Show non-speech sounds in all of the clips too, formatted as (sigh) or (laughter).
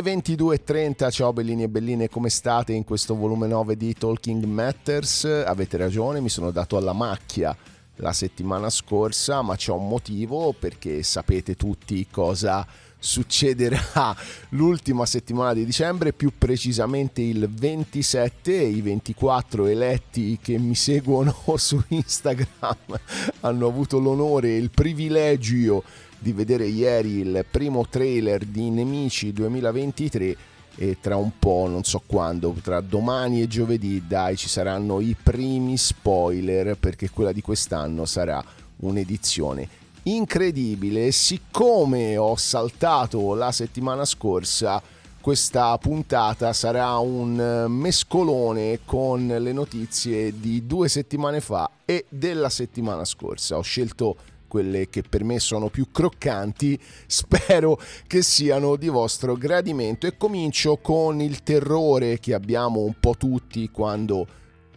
Le 22.30, ciao bellini e belline, come state in questo volume 9 di Talking Matters? Avete ragione, mi sono dato alla macchia la settimana scorsa, ma c'è un motivo perché sapete tutti cosa succederà (laughs) l'ultima settimana di dicembre, più precisamente il 27 i 24 eletti che mi seguono (laughs) su Instagram (laughs) hanno avuto l'onore e il privilegio di vedere ieri il primo trailer di Nemici 2023 e tra un po', non so quando, tra domani e giovedì, dai, ci saranno i primi spoiler perché quella di quest'anno sarà un'edizione incredibile. Siccome ho saltato la settimana scorsa, questa puntata sarà un mescolone con le notizie di due settimane fa e della settimana scorsa. Ho scelto quelle che per me sono più croccanti, spero che siano di vostro gradimento e comincio con il terrore che abbiamo un po' tutti quando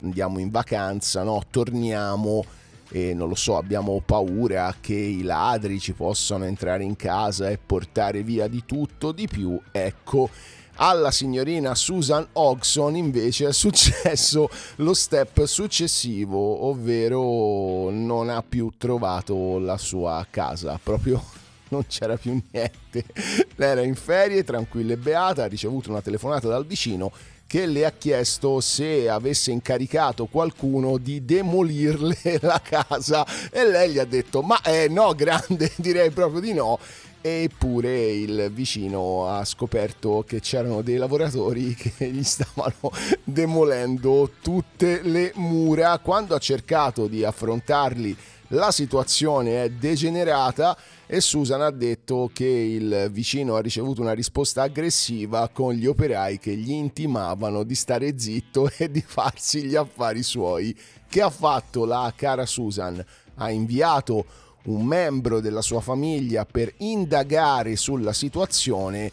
andiamo in vacanza, no? torniamo e non lo so, abbiamo paura che i ladri ci possano entrare in casa e portare via di tutto, di più, ecco alla signorina Susan Ogson invece è successo (laughs) lo step successivo, ovvero non ha più trovato la sua casa, proprio (laughs) non c'era più niente. Era in ferie, tranquilla e beata, ha ricevuto una telefonata dal vicino che le ha chiesto se avesse incaricato qualcuno di demolirle (laughs) la casa e lei gli ha detto ma eh no grande direi proprio di no eppure il vicino ha scoperto che c'erano dei lavoratori (laughs) che gli stavano demolendo tutte le mura. Quando ha cercato di affrontarli la situazione è degenerata e Susan ha detto che il vicino ha ricevuto una risposta aggressiva con gli operai che gli intimavano di stare zitto e di farsi gli affari suoi. Che ha fatto la cara Susan? Ha inviato un membro della sua famiglia per indagare sulla situazione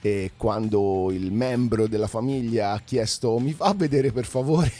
e quando il membro della famiglia ha chiesto mi fa vedere per favore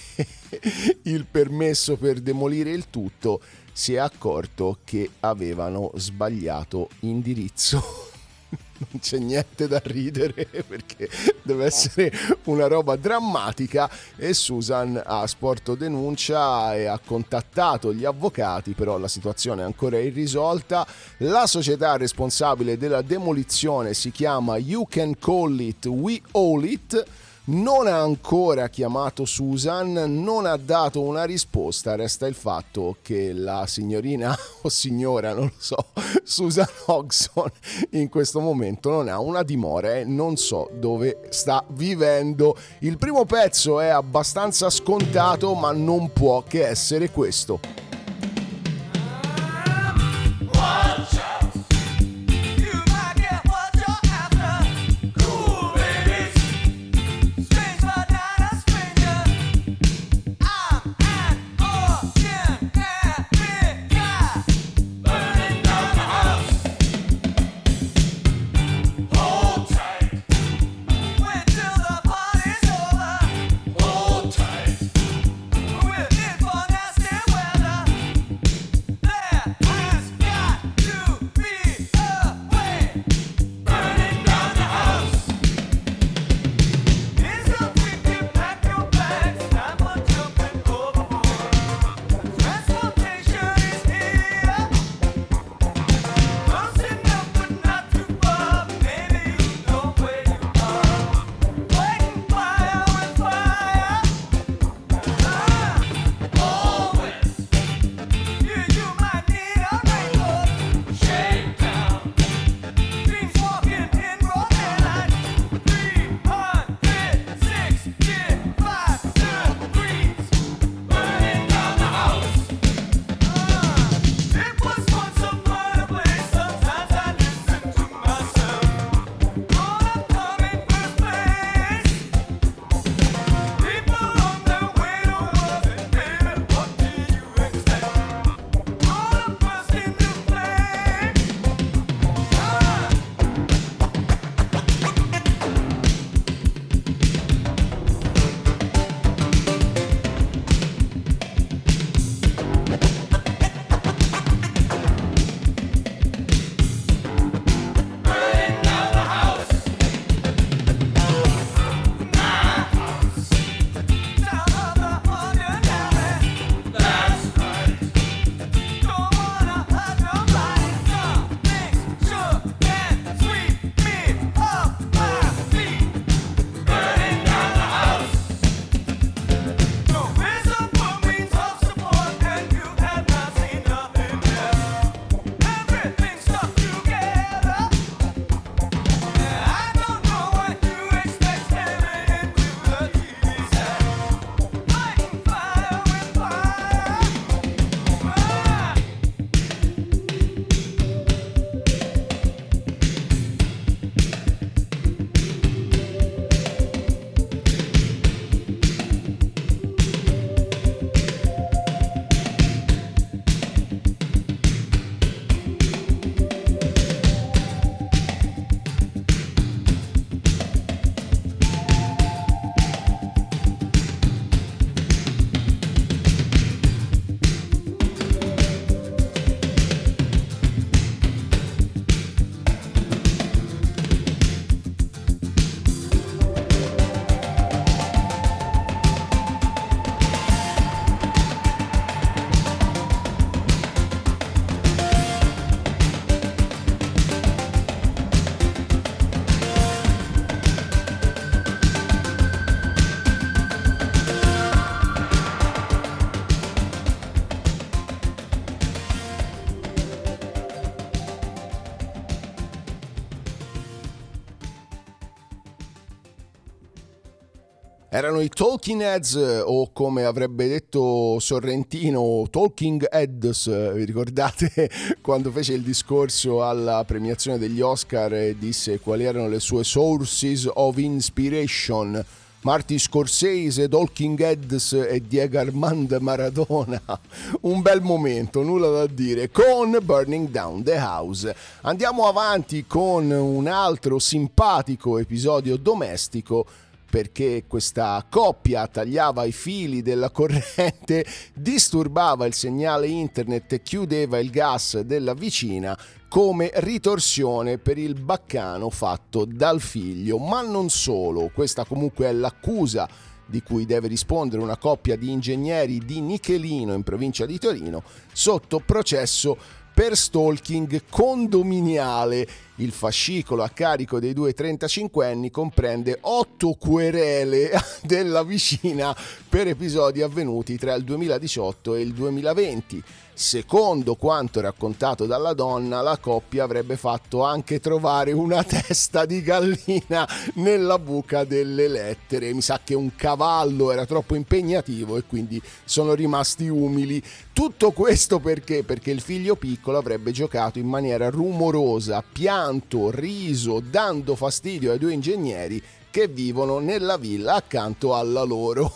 (laughs) il permesso per demolire il tutto, si è accorto che avevano sbagliato indirizzo (laughs) non c'è niente da ridere (laughs) perché deve essere una roba drammatica e Susan ha sporto denuncia e ha contattato gli avvocati, però la situazione è ancora irrisolta. La società responsabile della demolizione si chiama You Can Call It We All It non ha ancora chiamato Susan, non ha dato una risposta, resta il fatto che la signorina (laughs) o signora, non lo so, (laughs) Susan Hodgson in questo momento non ha una dimora e non so dove sta vivendo. Il primo pezzo è abbastanza scontato ma non può che essere questo. Erano i Talking Heads o come avrebbe detto Sorrentino Talking Heads, vi ricordate (laughs) quando fece il discorso alla premiazione degli Oscar e disse quali erano le sue sources of inspiration? Marty Scorsese, Talking Heads e Diego Armando Maradona. (laughs) Un bel momento, nulla da dire, con Burning Down the House. Andiamo avanti con un altro simpatico episodio domestico perché questa coppia tagliava i fili della corrente, (laughs) disturbava il segnale internet e chiudeva il gas della vicina come ritorsione per il baccano fatto dal figlio. Ma non solo, questa comunque è l'accusa di cui deve rispondere una coppia di ingegneri di Nichelino in provincia di Torino sotto processo per stalking condominiale. Il fascicolo a carico dei due 35 anni comprende otto querele (laughs) della vicina per episodi avvenuti tra il 2018 e il 2020. Secondo quanto raccontato dalla donna, la coppia avrebbe fatto anche trovare una (laughs) testa di gallina nella buca delle lettere. Mi sa che un cavallo era troppo impegnativo e quindi sono rimasti umili. Tutto questo perché? Perché il figlio piccolo avrebbe giocato in maniera rumorosa, pianto, riso, dando fastidio ai due ingegneri che vivono nella villa accanto alla loro.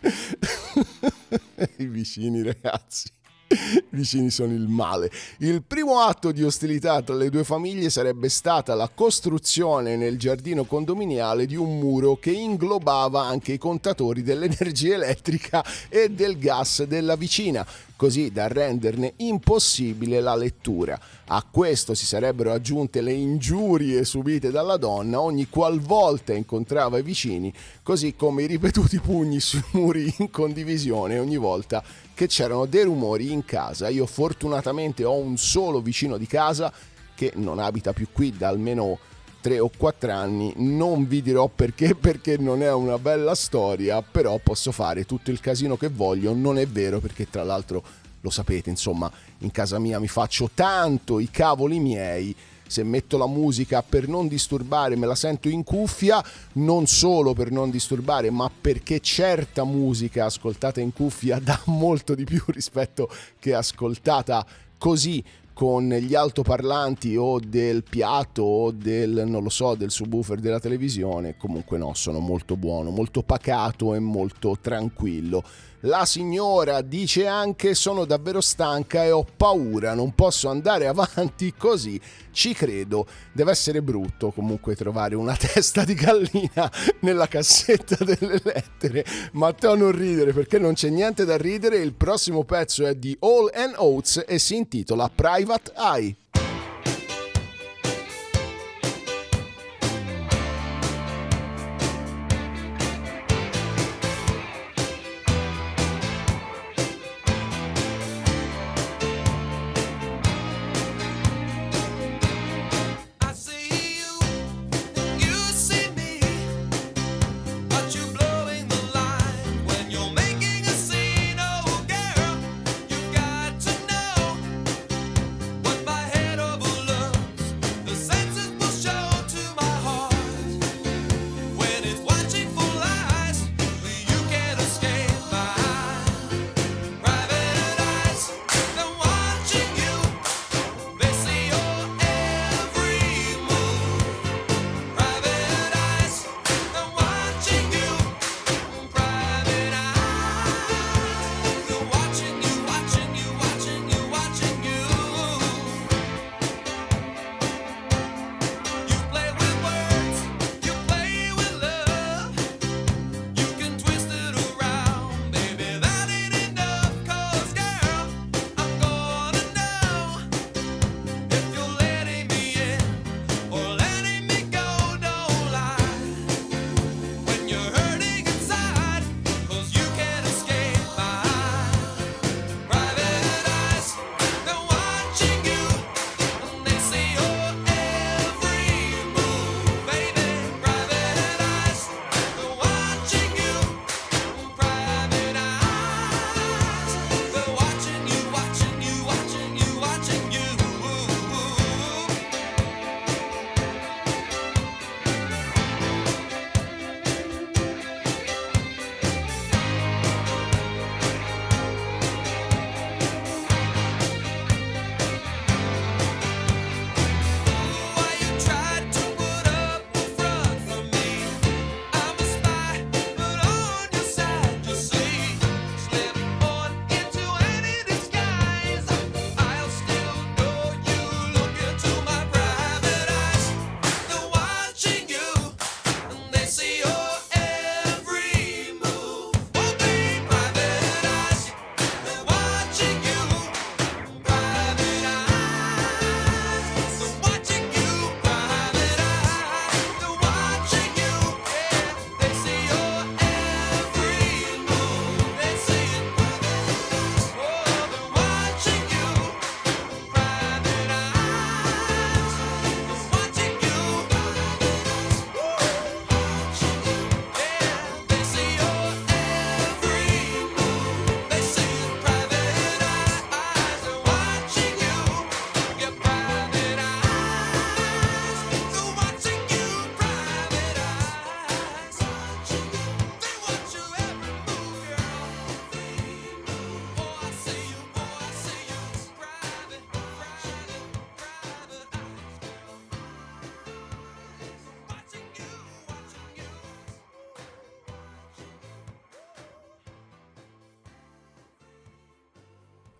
(laughs) I vicini ragazzi. I vicini sono il male. Il primo atto di ostilità tra le due famiglie sarebbe stata la costruzione nel giardino condominiale di un muro che inglobava anche i contatori dell'energia elettrica e del gas della vicina, così da renderne impossibile la lettura. A questo si sarebbero aggiunte le ingiurie subite dalla donna ogni qualvolta incontrava i vicini, così come i ripetuti pugni sui muri in condivisione ogni volta che c'erano dei rumori in casa. Io fortunatamente ho un solo vicino di casa che non abita più qui da almeno 3 o 4 anni. Non vi dirò perché, (laughs) perché non è una bella storia, però posso fare tutto il casino che voglio. Non è vero perché tra l'altro lo sapete, insomma, in casa mia mi faccio tanto i cavoli miei se metto la musica per non disturbare me la sento in cuffia, non solo per non disturbare, ma perché certa musica ascoltata in cuffia (laughs) dà molto di più rispetto che ascoltata così con gli altoparlanti o del piatto o del, non lo so, del subwoofer della televisione, comunque no, sono molto buono, molto pacato e molto tranquillo. La signora dice anche sono davvero stanca e ho paura, non posso andare avanti (laughs) così. Ci credo, deve essere brutto comunque trovare una (laughs) testa di gallina nella cassetta (laughs) delle lettere. Matteo non ridere perché non c'è niente da ridere, il prossimo pezzo è di All and Oates e si intitola Private Eye.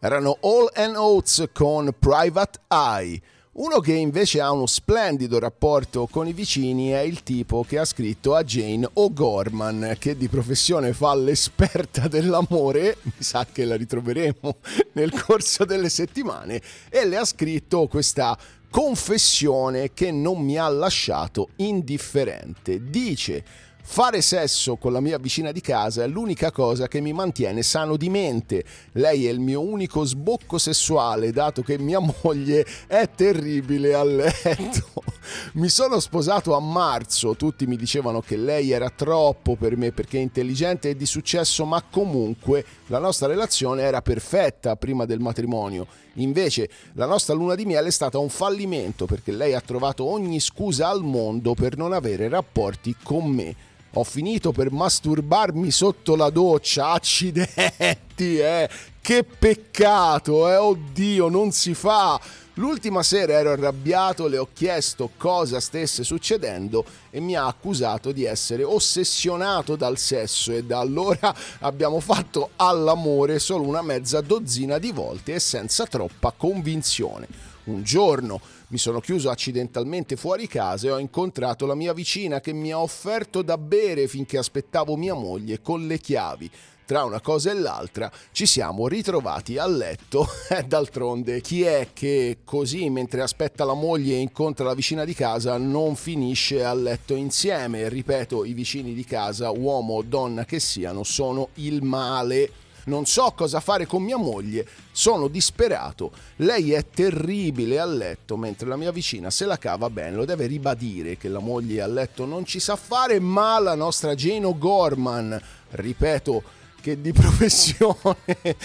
Erano All and Oates con Private Eye. Uno che invece ha uno splendido rapporto con i vicini è il tipo che ha scritto a Jane O'Gorman, che di professione fa l'esperta dell'amore, mi sa che la ritroveremo (laughs) nel corso delle settimane, e le ha scritto questa confessione che non mi ha lasciato indifferente. Dice Fare sesso con la mia vicina di casa è l'unica cosa che mi mantiene sano di mente. Lei è il mio unico sbocco sessuale, dato che mia moglie è terribile a letto. Mi sono sposato a marzo, tutti mi dicevano che lei era troppo per me perché è intelligente e di successo, ma comunque la nostra relazione era perfetta prima del matrimonio. Invece la nostra luna di miele è stata un fallimento perché lei ha trovato ogni scusa al mondo per non avere rapporti con me. Ho finito per masturbarmi sotto la doccia, accidenti, eh! Che peccato, eh! Oddio, non si fa! L'ultima sera ero arrabbiato, le ho chiesto cosa stesse succedendo e mi ha accusato di essere ossessionato dal sesso e da allora abbiamo fatto all'amore solo una mezza dozzina di volte e senza troppa convinzione. Un giorno mi sono chiuso accidentalmente fuori casa e ho incontrato la mia vicina che mi ha offerto da bere finché aspettavo mia moglie con le chiavi. Tra una cosa e l'altra ci siamo ritrovati a letto (laughs) e d'altronde chi è che così mentre aspetta la moglie e incontra la vicina di casa non finisce a letto insieme? Ripeto, i vicini di casa, uomo o donna che siano, sono il male non so cosa fare con mia moglie, sono disperato, lei è terribile a letto, mentre la mia vicina se la cava bene, lo deve ribadire che la moglie a letto non ci sa fare, ma la nostra Jane O'Gorman, ripeto, che di (laughs) professione (laughs)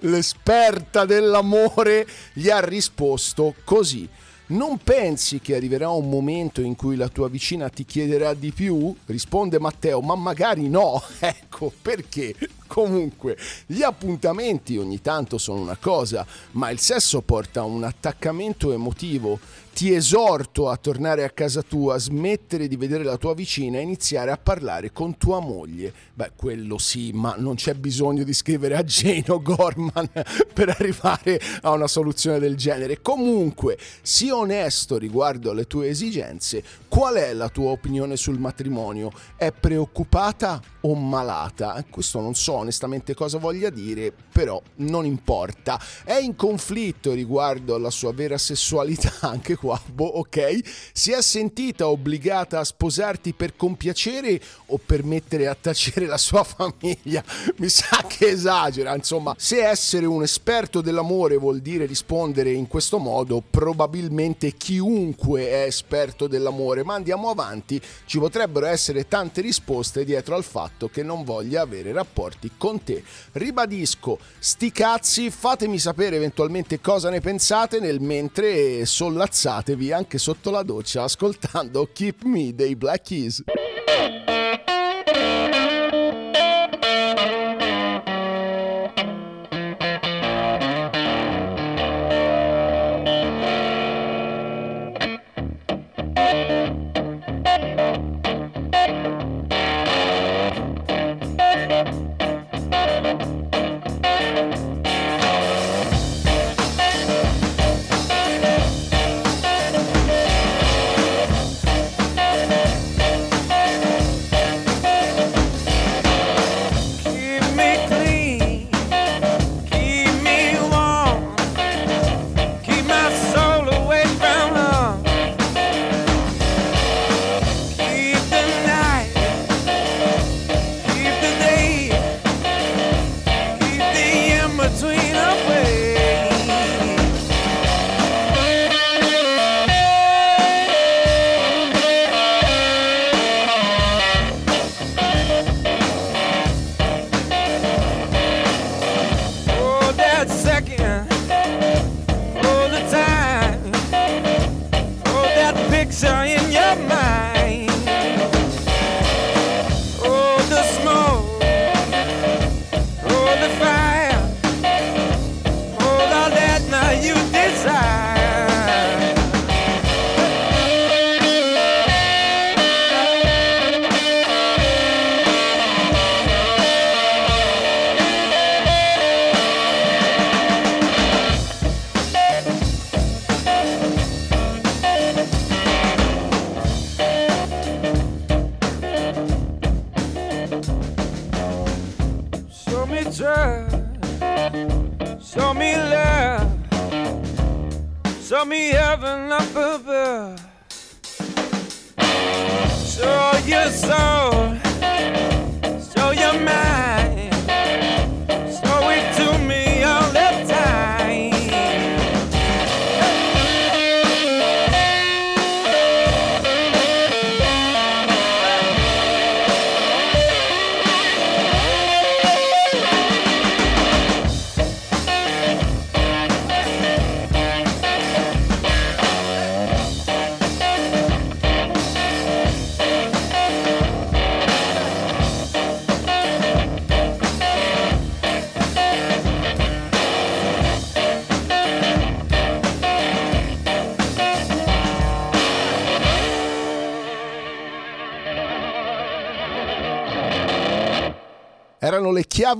l'esperta dell'amore gli ha risposto così non pensi che arriverà un momento in cui la tua vicina ti chiederà di più? Risponde Matteo, ma magari no. (laughs) Ecco perché. Comunque, gli appuntamenti ogni tanto sono una cosa, ma il sesso porta un attaccamento emotivo ti esorto a tornare a casa tua, smettere di vedere la tua vicina e iniziare a parlare con tua moglie. Beh, quello sì, ma non c'è bisogno di scrivere a Jane O'Gorman (laughs) per arrivare a una soluzione del genere. Comunque, sii onesto riguardo alle tue esigenze. Qual è la tua opinione sul matrimonio? È preoccupata o malata? Questo non so onestamente cosa voglia dire, però non importa. È in conflitto riguardo alla sua vera sessualità (laughs) anche qua, boh, ok? Si è sentita obbligata a sposarti per compiacere o per mettere a tacere la sua famiglia? (laughs) Mi sa che esagera, insomma, se essere un esperto dell'amore vuol dire rispondere in questo modo, probabilmente chiunque è esperto dell'amore, ma andiamo avanti, ci potrebbero essere tante risposte dietro al fatto che non voglia avere rapporti con te. Ribadisco, sti cazzi, fatemi sapere eventualmente cosa ne pensate nel mentre sollazzate rilassatevi anche sotto la doccia ascoltando Keep Me dei Black Keys.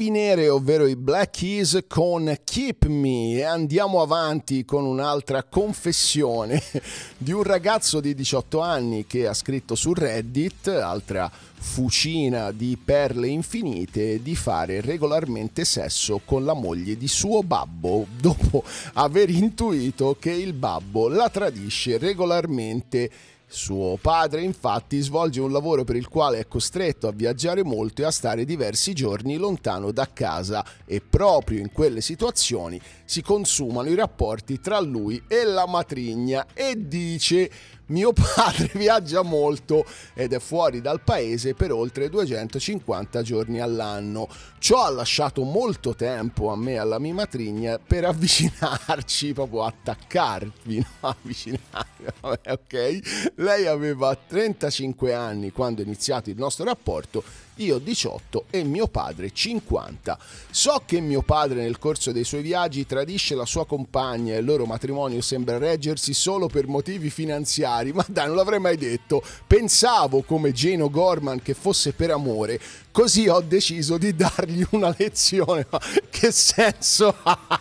Chiavi nere, ovvero i Black Keys con Keep Me. E andiamo avanti con un'altra confessione (laughs) di un ragazzo di 18 anni che ha scritto su Reddit, altra fucina di perle infinite, di fare regolarmente sesso con la moglie di suo babbo (laughs) dopo aver intuito che il babbo la tradisce regolarmente suo padre infatti svolge un lavoro per il quale è costretto a viaggiare molto e a stare diversi giorni lontano da casa. E proprio in quelle situazioni si consumano i rapporti tra lui e la matrigna e dice mio padre (laughs) viaggia molto ed è fuori dal paese per oltre 250 giorni all'anno. Ciò ha lasciato molto tempo a me e alla mia matrigna per avvicinarci, (laughs) proprio attaccarvi, (laughs) no? avvicinarvi, ok? Lei aveva 35 anni quando è iniziato il nostro rapporto io 18 e mio padre 50. So che mio padre nel corso dei suoi viaggi tradisce la sua compagna e il loro matrimonio sembra reggersi solo per motivi finanziari, ma dai, non l'avrei mai detto. Pensavo come Geno Gorman che fosse per amore, così ho deciso di dargli una lezione. Ma (laughs) che senso ha?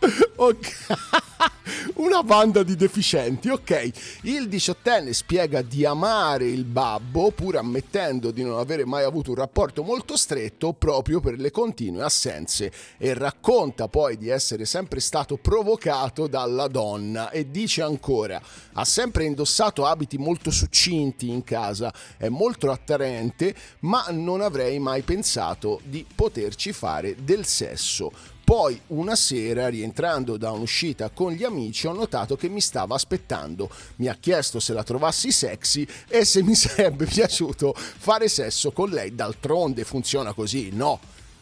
(laughs) ok. Una banda di deficienti, ok. Il diciottenne spiega di amare il babbo pur ammettendo di non avere mai avuto un rapporto molto stretto proprio per le continue assenze e racconta poi di essere sempre stato provocato dalla donna e dice ancora ha sempre indossato abiti molto succinti in casa, è molto attraente ma non avrei mai pensato di poterci fare del sesso. Poi una sera, rientrando da un'uscita con gli amici, ho notato che mi stava aspettando. Mi ha chiesto se la trovassi sexy e se mi (laughs) sarebbe piaciuto fare sesso con lei. D'altronde funziona così, no?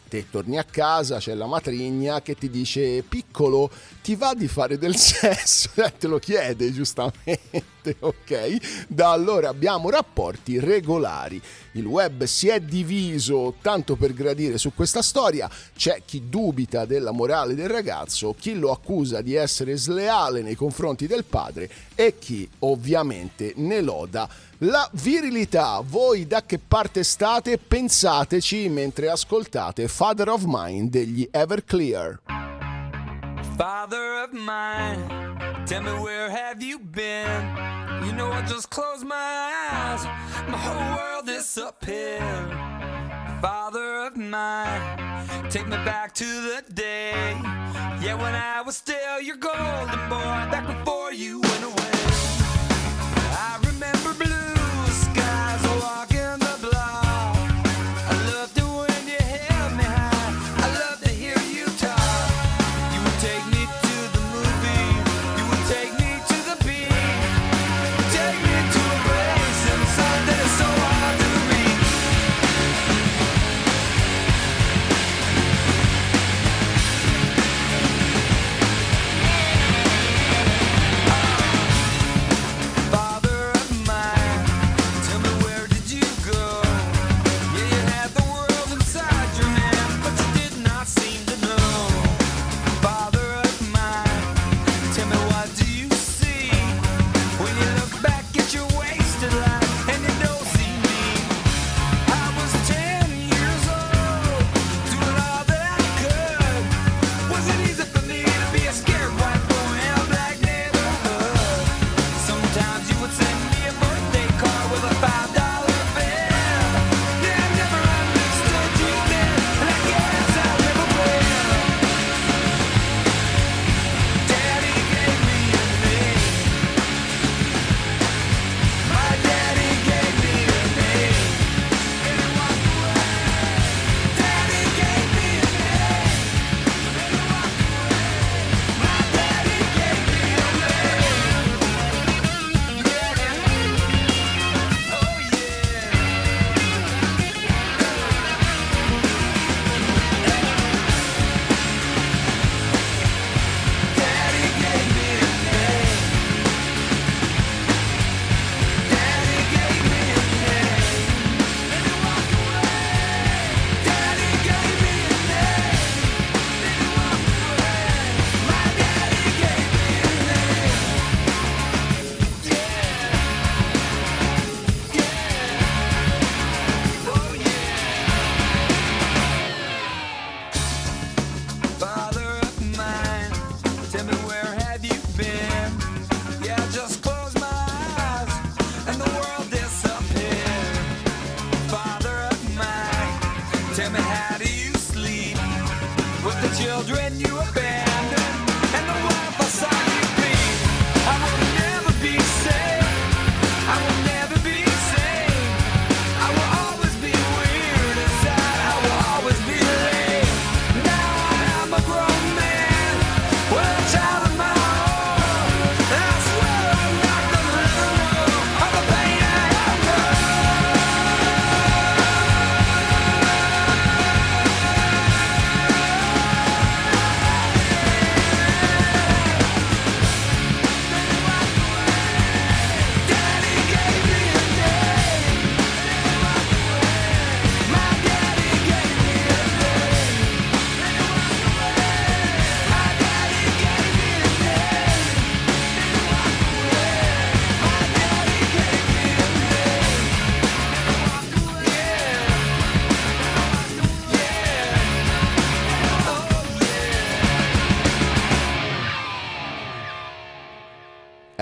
Te torni a casa, c'è la matrigna che ti dice piccolo, ti va di fare del (laughs) sesso? Te lo chiede giustamente, (laughs) ok? Da allora abbiamo rapporti regolari. Il web si è diviso tanto per gradire su questa storia, c'è chi dubita della morale del ragazzo, chi lo accusa di essere sleale nei confronti del padre e chi ovviamente ne loda la virilità. Voi da che parte state? Pensateci mentre ascoltate Father of Mine degli Everclear. Father of mine, tell me where have you been? You know I just close my eyes, my whole world is up here. Father of mine, take me back to the day, yeah when I was still your golden boy, back before you went away.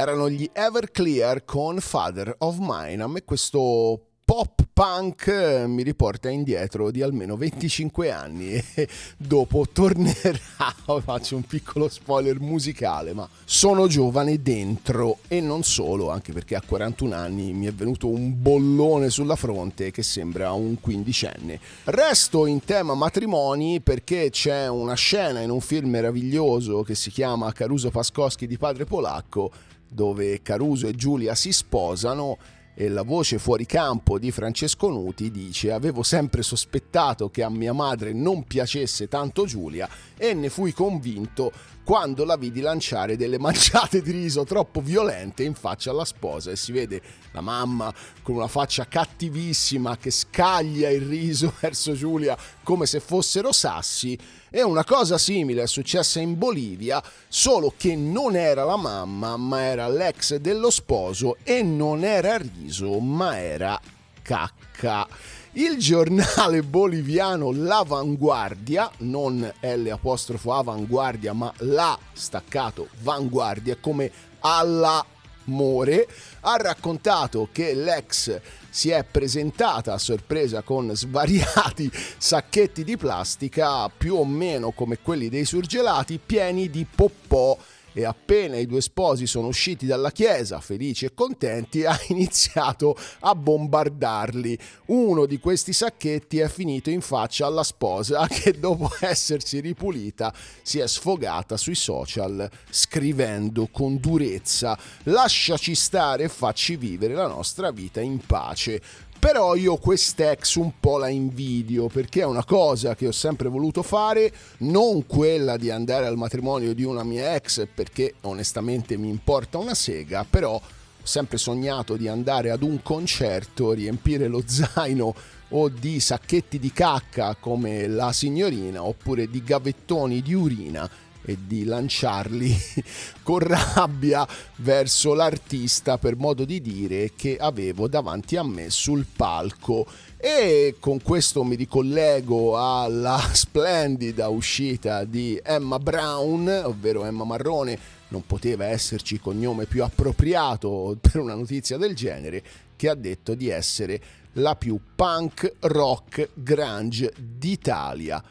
Erano gli Everclear con Father of Mine. A me questo pop punk eh, mi riporta indietro di almeno 25 anni e (laughs) dopo tornerà, (laughs) faccio un piccolo spoiler musicale, ma sono giovane dentro e non solo, anche perché a 41 anni mi è venuto un bollone sulla fronte che sembra un quindicenne. Resto in tema matrimoni perché c'è una scena in un film meraviglioso che si chiama Caruso Pascoschi di padre polacco dove Caruso e Giulia si sposano e la voce fuori campo di Francesco Nuti dice avevo sempre sospettato che a mia madre non piacesse tanto Giulia e ne fui convinto quando la vidi lanciare delle (laughs) manciate di riso troppo violente in faccia alla sposa e si vede la mamma con una faccia cattivissima che scaglia il riso (laughs) verso Giulia come se fossero sassi e una cosa simile è successa in Bolivia, solo che non era la mamma, ma era l'ex dello sposo e non era riso, ma era cacca. Il giornale boliviano L'Avanguardia, non L Avanguardia, ma la staccato Vanguardia, come all'amore, ha raccontato che l'ex si è presentata a sorpresa con svariati (laughs) sacchetti di plastica più o meno come quelli dei surgelati pieni di poppò e appena i due sposi sono usciti dalla chiesa, felici e contenti, (laughs) ha iniziato a bombardarli. Uno di questi sacchetti è finito in faccia alla sposa (laughs) che dopo essersi ripulita si è sfogata sui social scrivendo con durezza lasciaci stare e facci vivere la nostra vita in pace. Però io quest'ex un po' la invidio perché è una cosa che ho sempre voluto fare, non quella di andare al matrimonio di una mia ex perché onestamente mi importa una sega, però ho sempre sognato di andare ad un concerto, riempire lo zaino o di sacchetti di cacca come la signorina oppure di gavettoni di urina e di lanciarli (laughs) con rabbia verso l'artista per modo di dire che avevo davanti a me sul palco. E con questo mi ricollego alla (laughs) splendida uscita di Emma Brown, ovvero Emma Marrone, non poteva esserci cognome più appropriato per una notizia del genere, che ha detto di essere la più punk rock grunge d'Italia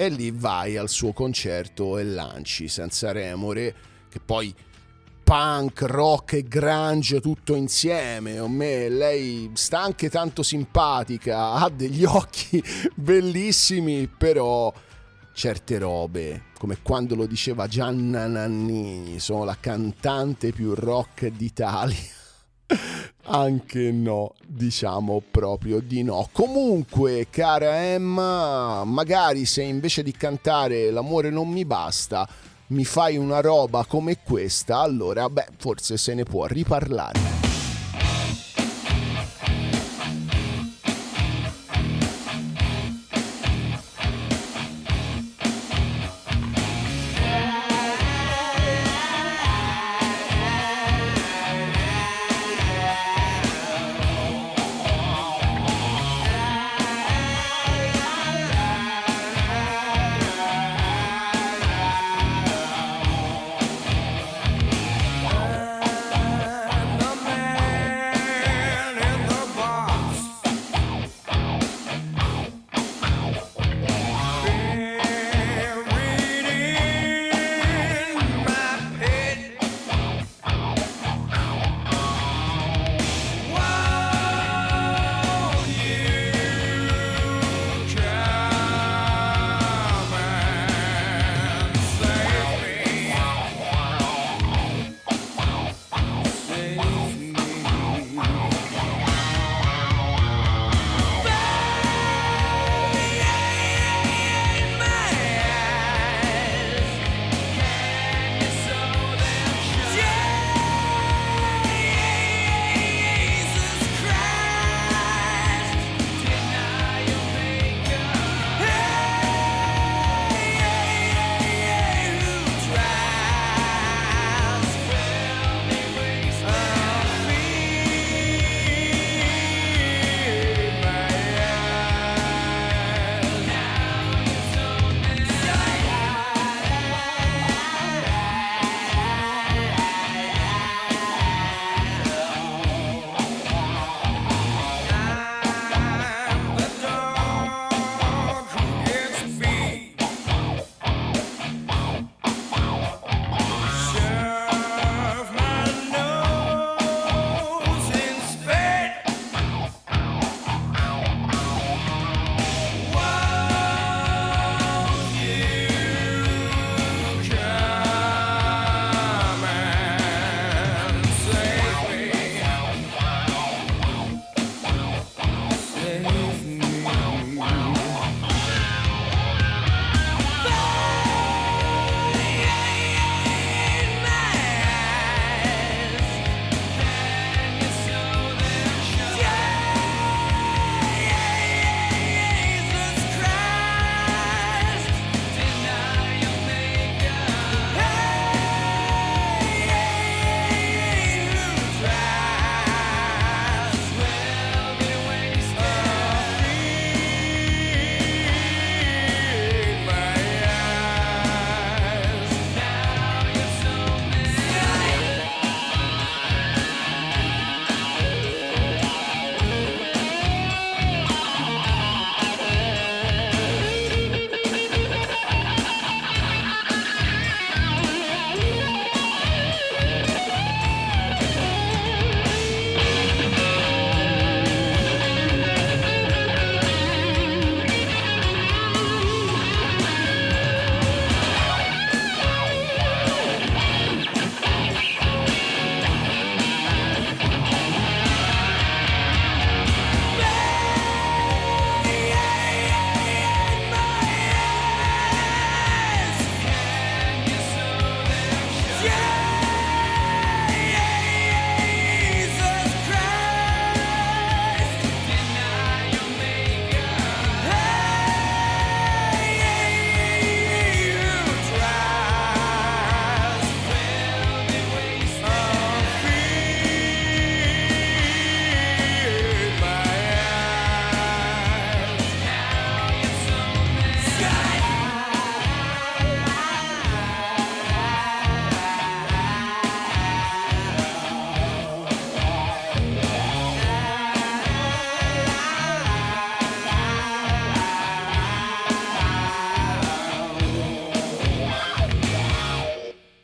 e lì vai al suo concerto e lanci senza remore, che poi punk, rock e grunge tutto insieme. A me lei sta anche tanto simpatica, ha degli (laughs) occhi bellissimi, però certe robe, come quando lo diceva Gianna Nannini, sono la cantante più rock d'Italia. Anche no, diciamo proprio di no. Comunque, cara Emma, magari se invece di cantare L'amore non mi basta, mi fai una roba come questa, allora beh, forse se ne può riparlare.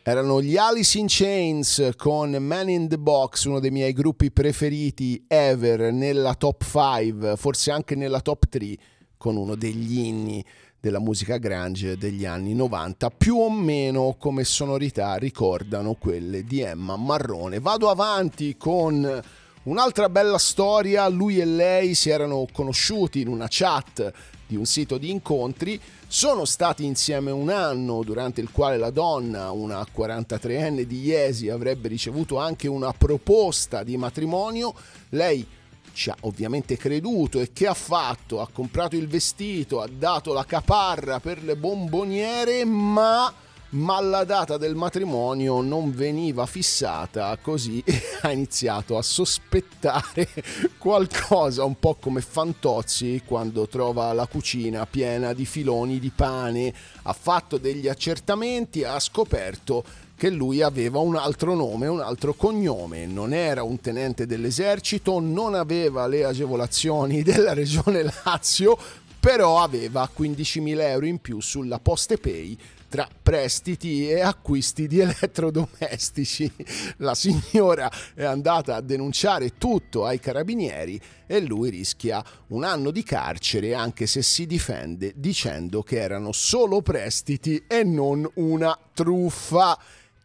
Erano gli Alice in Chains con Man in the Box, uno dei miei gruppi preferiti ever nella top 5, forse anche nella top 3, con uno degli inni della musica grunge degli anni 90, più o meno come sonorità ricordano quelle di Emma Marrone. Vado avanti con un'altra bella storia, lui e lei si erano conosciuti in una chat di un sito di incontri, sono stati insieme un anno durante il quale la donna, una 43enne di Iesi, avrebbe ricevuto anche una proposta di matrimonio. Lei ci ha ovviamente creduto e che ha fatto? Ha comprato il vestito, ha dato la caparra per le bomboniere, ma ma la data del matrimonio non veniva fissata, così (laughs) ha iniziato a sospettare (laughs) qualcosa, un po' come Fantozzi quando trova la cucina piena di filoni di pane, ha fatto degli accertamenti, ha scoperto che lui aveva un altro nome, un altro cognome, non era un tenente dell'esercito, non aveva le agevolazioni (laughs) della regione Lazio, però aveva 15.000 euro in più sulla Poste Pay tra prestiti e acquisti di elettrodomestici. La signora è andata a denunciare tutto ai carabinieri e lui rischia un anno di carcere anche se si difende dicendo che erano solo prestiti e non una truffa.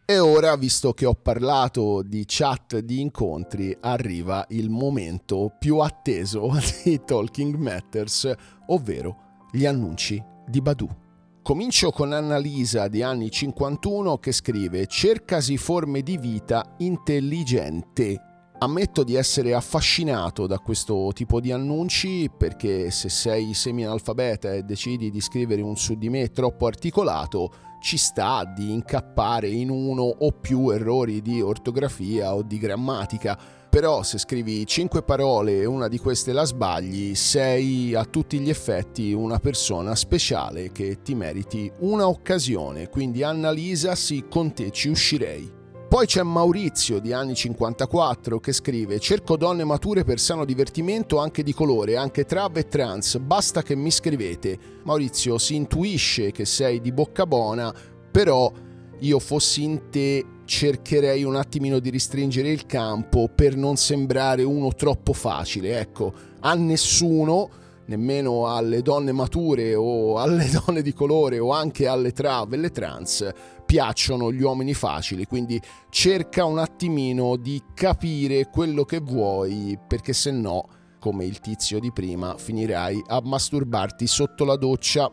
E ora, visto che ho parlato di chat di incontri, arriva il momento più atteso (laughs) di Talking Matters, ovvero gli annunci di Badu. Comincio con Annalisa di anni 51 che scrive Cercasi forme di vita intelligente. Ammetto di essere affascinato da questo tipo di annunci perché se sei semi-analfabeta e decidi di scrivere un su di me troppo articolato, ci sta di incappare in uno o più errori di ortografia o di grammatica però se scrivi cinque parole e una di queste la sbagli, sei a tutti gli effetti una persona speciale che ti meriti una occasione, quindi Annalisa sì, con te ci uscirei. Poi c'è Maurizio di anni 54 che scrive Cerco donne mature per sano divertimento anche di colore, anche trav e trans, basta che mi scrivete. Maurizio si intuisce che sei di bocca buona, però io fossi in te cercherei un attimino di restringere il campo per non sembrare uno troppo facile. Ecco, a nessuno, nemmeno alle donne mature o alle (laughs) donne di colore o anche alle trav e le trans, piacciono gli uomini facili, quindi cerca un attimino di capire quello che vuoi, perché se no, come il tizio di prima, finirai a masturbarti sotto la doccia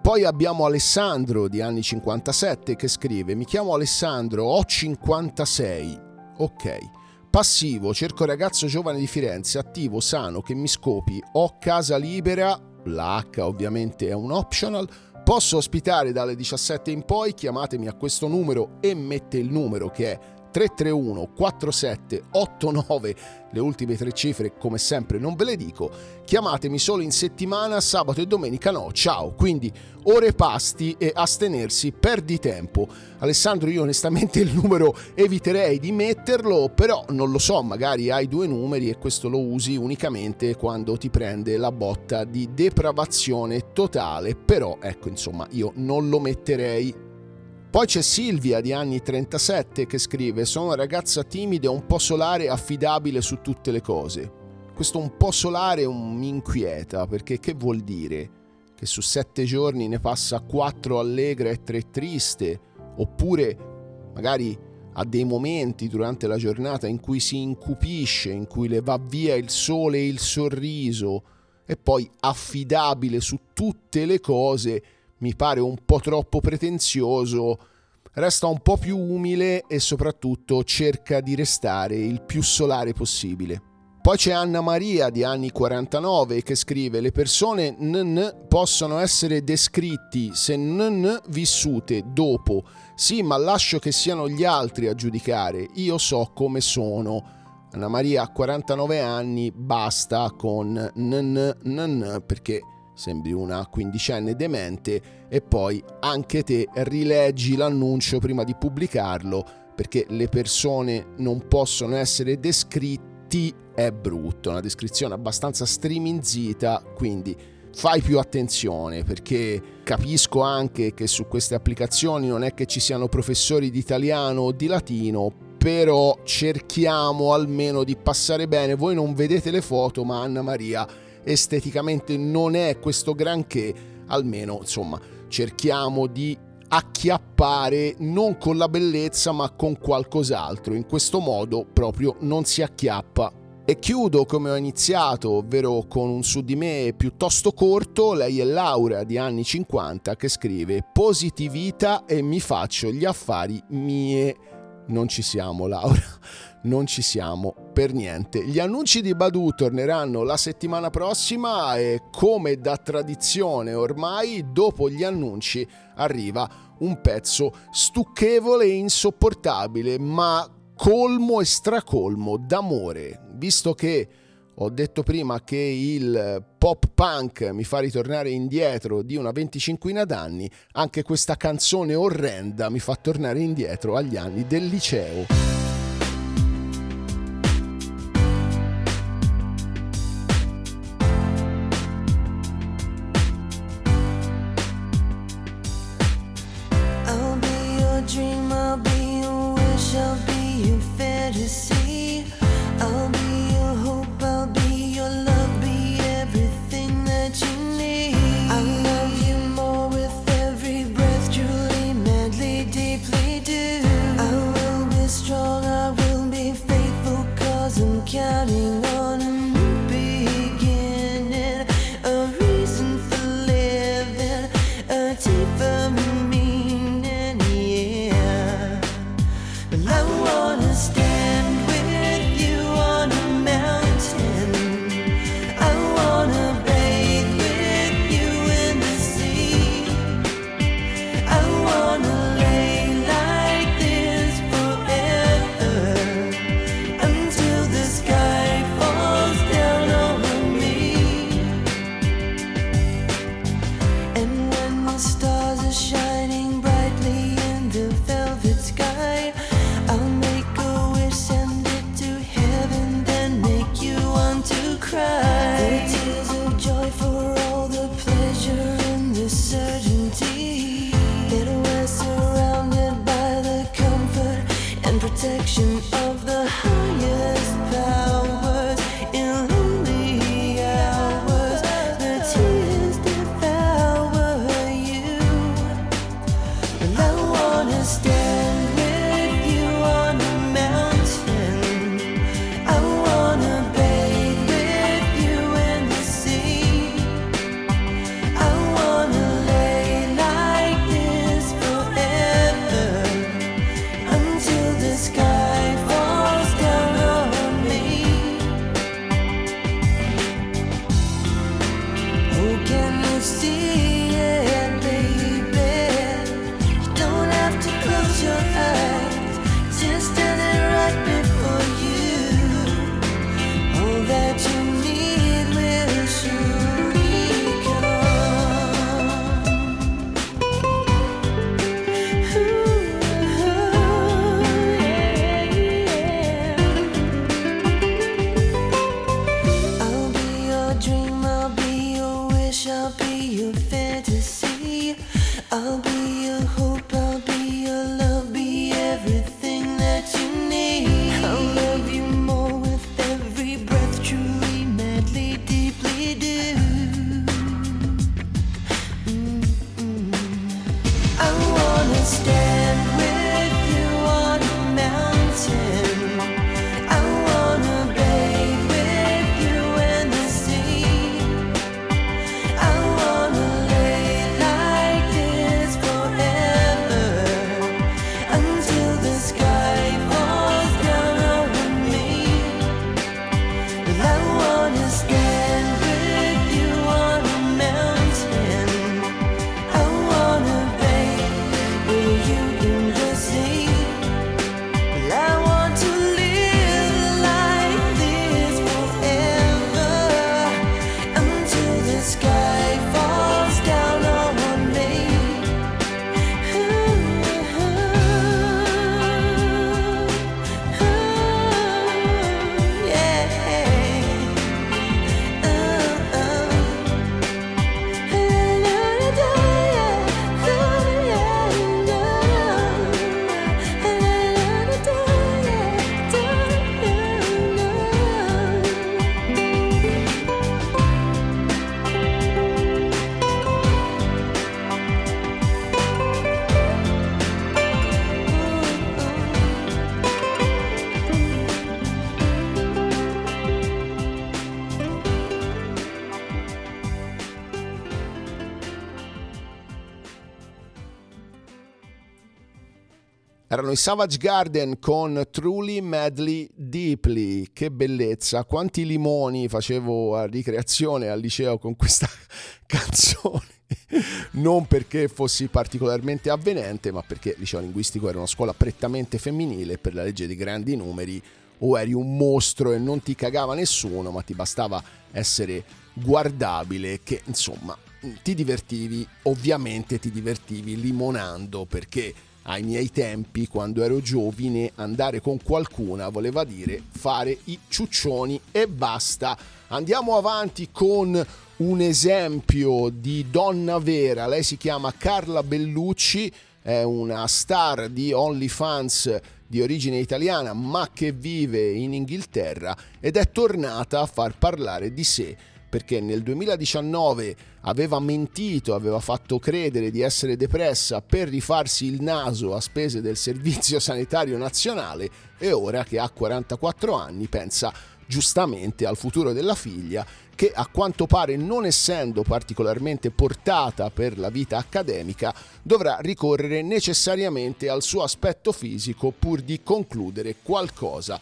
poi abbiamo Alessandro di anni 57 che scrive Mi chiamo Alessandro, ho 56. Ok. Passivo, cerco ragazzo giovane di Firenze, attivo, sano, che mi scopi, ho casa libera, la H ovviamente è un optional, posso ospitare dalle 17 in poi, chiamatemi a questo numero e mette il numero che è 331 47 89 le ultime tre cifre come sempre non ve le dico. Chiamatemi solo in settimana sabato e domenica no. Ciao. Quindi ore pasti e astenersi perdi tempo. Alessandro io onestamente il numero eviterei di metterlo però non lo so magari hai due numeri e questo lo usi unicamente quando ti prende la botta di depravazione totale. Però ecco insomma io non lo metterei poi c'è Silvia di anni 37 che scrive Sono una ragazza timida un po' solare e affidabile su tutte le cose. Questo un po' solare mi inquieta perché che vuol dire? Che su sette giorni ne passa quattro allegra e tre triste? Oppure magari ha dei momenti durante la giornata in cui si incupisce, in cui le va via il sole e il sorriso e poi affidabile su tutte le cose mi pare un po' troppo pretenzioso, resta un po' più umile e soprattutto cerca di restare il più solare possibile. Poi c'è Anna Maria di anni 49 che scrive le persone NN possono essere descritti se NN vissute dopo. Sì, ma lascio che siano gli altri a giudicare. Io so come sono. Anna Maria ha 49 anni, basta con NN NN perché sembri una quindicenne demente e poi anche te rileggi l'annuncio prima di pubblicarlo perché le persone non possono essere descritti è brutto, una descrizione abbastanza streminzita, quindi fai più attenzione perché capisco anche che su queste applicazioni non è che ci siano professori di italiano o di latino, però cerchiamo almeno di passare bene. Voi non vedete le foto, ma Anna Maria esteticamente non è questo granché, almeno insomma cerchiamo di acchiappare non con la bellezza ma con qualcos'altro. In questo modo proprio non si acchiappa. E chiudo come ho iniziato, ovvero con un su di me piuttosto corto, lei è Laura di anni 50 che scrive positività e mi faccio gli affari mie. Non ci siamo Laura, non ci siamo per niente. Gli annunci di Badu torneranno la settimana prossima e come da tradizione ormai dopo gli annunci arriva un pezzo stucchevole e insopportabile ma colmo e stracolmo d'amore, visto che ho detto prima che il pop punk mi fa ritornare indietro di una venticinquina d'anni, anche questa canzone orrenda mi fa tornare indietro agli anni del liceo. Erano i Savage Garden con Truly Madly Deeply. Che bellezza! Quanti limoni facevo a ricreazione al liceo con questa (laughs) canzone. Non perché fossi particolarmente avvenente, ma perché il liceo linguistico era una scuola prettamente femminile per la legge dei grandi numeri o eri un mostro e non ti cagava nessuno, ma ti bastava essere guardabile che insomma ti divertivi, ovviamente ti divertivi limonando perché ai miei tempi, quando ero giovine, andare con qualcuna voleva dire fare i ciuccioni e basta. Andiamo avanti con un esempio di donna vera. Lei si chiama Carla Bellucci, è una star di OnlyFans di origine italiana ma che vive in Inghilterra ed è tornata a far parlare di sé perché nel 2019 aveva mentito, aveva fatto credere di essere depressa per rifarsi il naso a spese del Servizio Sanitario Nazionale e ora che ha 44 anni pensa giustamente al futuro della figlia che a quanto pare non essendo particolarmente portata per la vita accademica dovrà ricorrere necessariamente al suo aspetto fisico pur di concludere qualcosa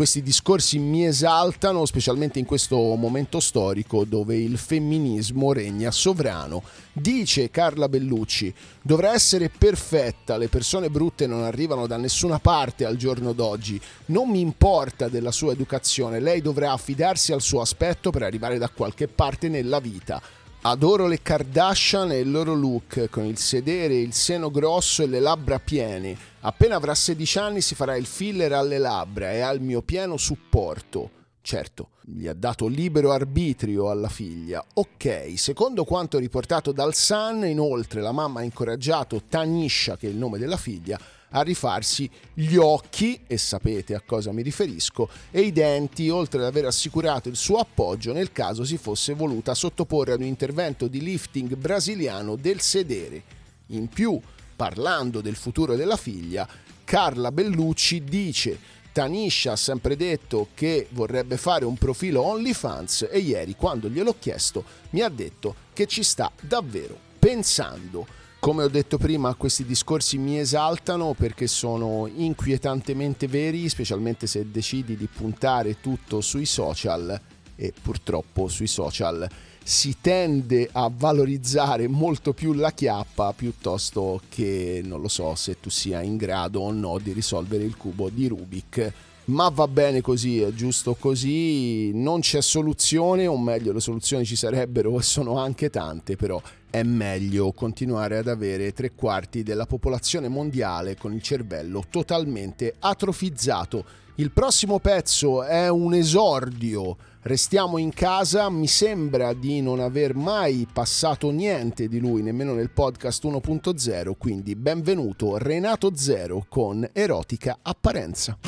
questi discorsi mi esaltano, specialmente in questo momento storico dove il femminismo regna sovrano. Dice Carla Bellucci, dovrà essere perfetta, le persone brutte non arrivano da nessuna parte al giorno d'oggi, non mi importa della sua educazione, lei dovrà affidarsi al suo aspetto per arrivare da qualche parte nella vita. Adoro le Kardashian e il loro look, con il sedere, il seno grosso e le labbra piene. Appena avrà 16 anni si farà il filler alle labbra e ha il mio pieno supporto. Certo, gli ha dato libero arbitrio alla figlia. Ok, secondo quanto riportato dal Sun, inoltre la mamma ha incoraggiato Tanisha, che è il nome della figlia, a rifarsi gli occhi, e sapete a cosa mi riferisco, e i denti, oltre ad aver assicurato il suo appoggio nel caso si fosse voluta sottoporre ad un intervento di lifting brasiliano del sedere. In più, parlando del futuro della figlia, Carla Bellucci dice Tanisha ha sempre detto che vorrebbe fare un profilo OnlyFans e ieri quando gliel'ho chiesto mi ha detto che ci sta davvero pensando. Come ho detto prima, questi discorsi mi esaltano perché sono inquietantemente veri, specialmente se decidi di puntare tutto sui social e purtroppo sui social si tende a valorizzare molto più la chiappa piuttosto che, non lo so, se tu sia in grado o no di risolvere il cubo di Rubik. Ma va bene così, è giusto così, non c'è soluzione, o meglio le soluzioni ci sarebbero e sono anche tante, però è meglio continuare ad avere tre quarti della popolazione mondiale con il cervello totalmente atrofizzato. Il prossimo pezzo è un esordio. Restiamo in casa, mi sembra di non aver mai passato niente di lui, nemmeno nel podcast 1.0, quindi benvenuto Renato Zero con Erotica Apparenza.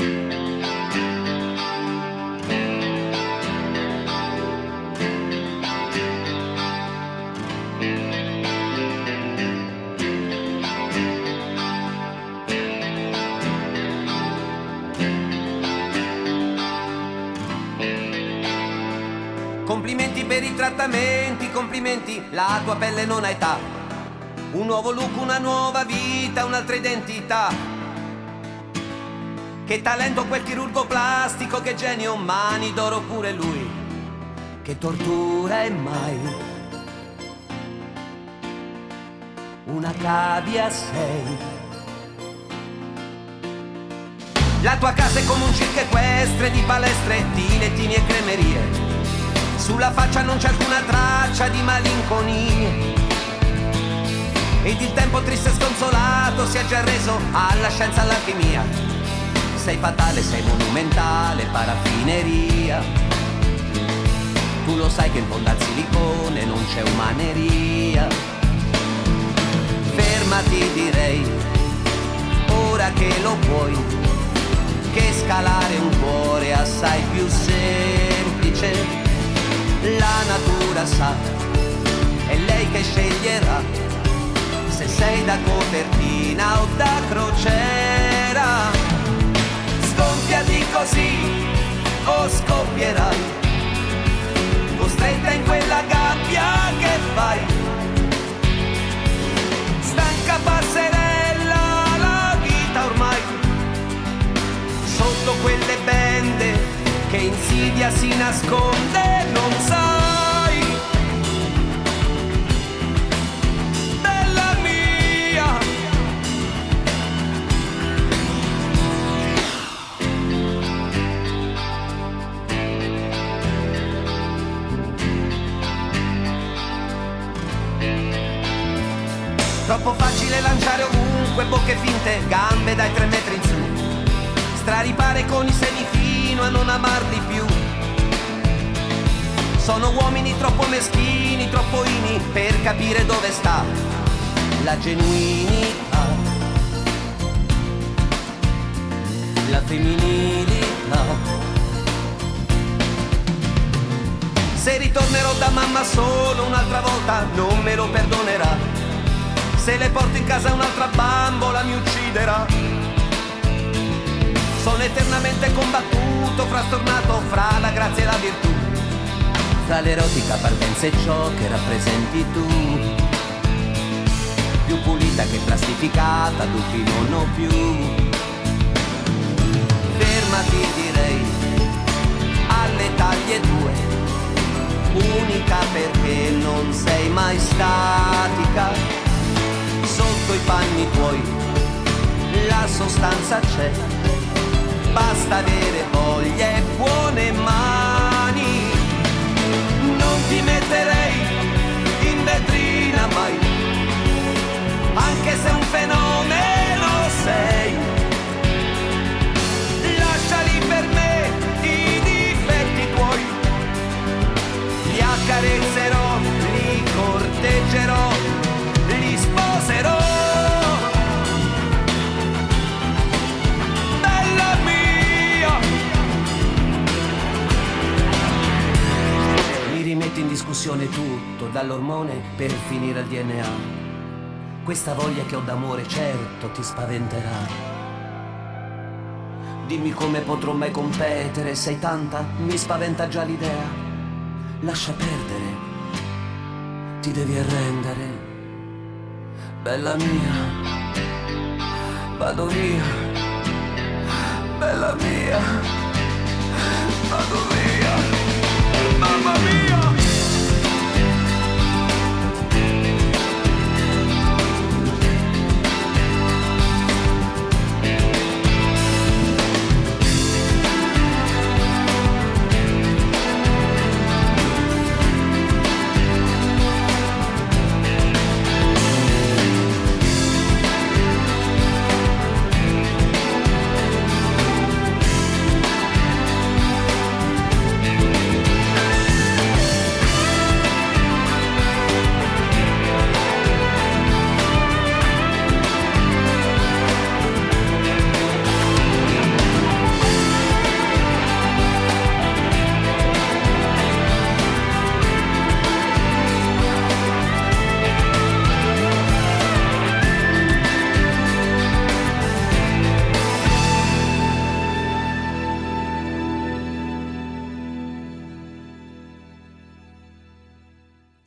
Per i trattamenti, complimenti, la tua pelle non ha età. Un nuovo look, una nuova vita, un'altra identità. Che talento quel chirurgo plastico, che genio, mani d'oro pure lui. Che tortura è mai. Una cavia sei. La tua casa è come un circo equestre di palestre, di lettini e cremerie. Sulla faccia non c'è alcuna traccia di malinconia. Ed il tempo triste e sconsolato si è già reso alla scienza all'alchimia. Sei fatale, sei monumentale, paraffineria. Tu lo sai che in fondo al silicone non c'è umaneria. Fermati direi, ora che lo puoi, che scalare un cuore assai più semplice la natura sa, è lei che sceglierà se sei da copertina o da crociera. Sgonfiati così o scoppierai, costretta in quella gabbia che fai. Stanca passerella, la vita ormai insidia si nasconde, non sai. Bella mia. Troppo facile lanciare ovunque bocche finte, gambe dai tre metri in su. Straripare con i seni fino a non amarli più. Sono uomini troppo meschini, troppo ini per capire dove sta la genuinità. La femminilità. Se ritornerò da mamma solo un'altra volta, non me lo perdonerà. Se le porto in casa un'altra bambola mi ucciderà. Sono eternamente combattuto, frastornato fra la grazia e la virtù. Fra l'erotica parvenza e ciò che rappresenti tu. Più pulita che plastificata, dubbi non ho più. Fermati direi, alle taglie tue. Unica perché non sei mai statica sotto i panni tuoi la sostanza c'è, basta avere voglia e buone mani. Questa voglia che ho d'amore certo ti spaventerà. Dimmi come potrò mai competere, sei tanta, mi spaventa già l'idea. Lascia perdere, ti devi arrendere bella mia, vado via, bella mia, vado via, mamma mia.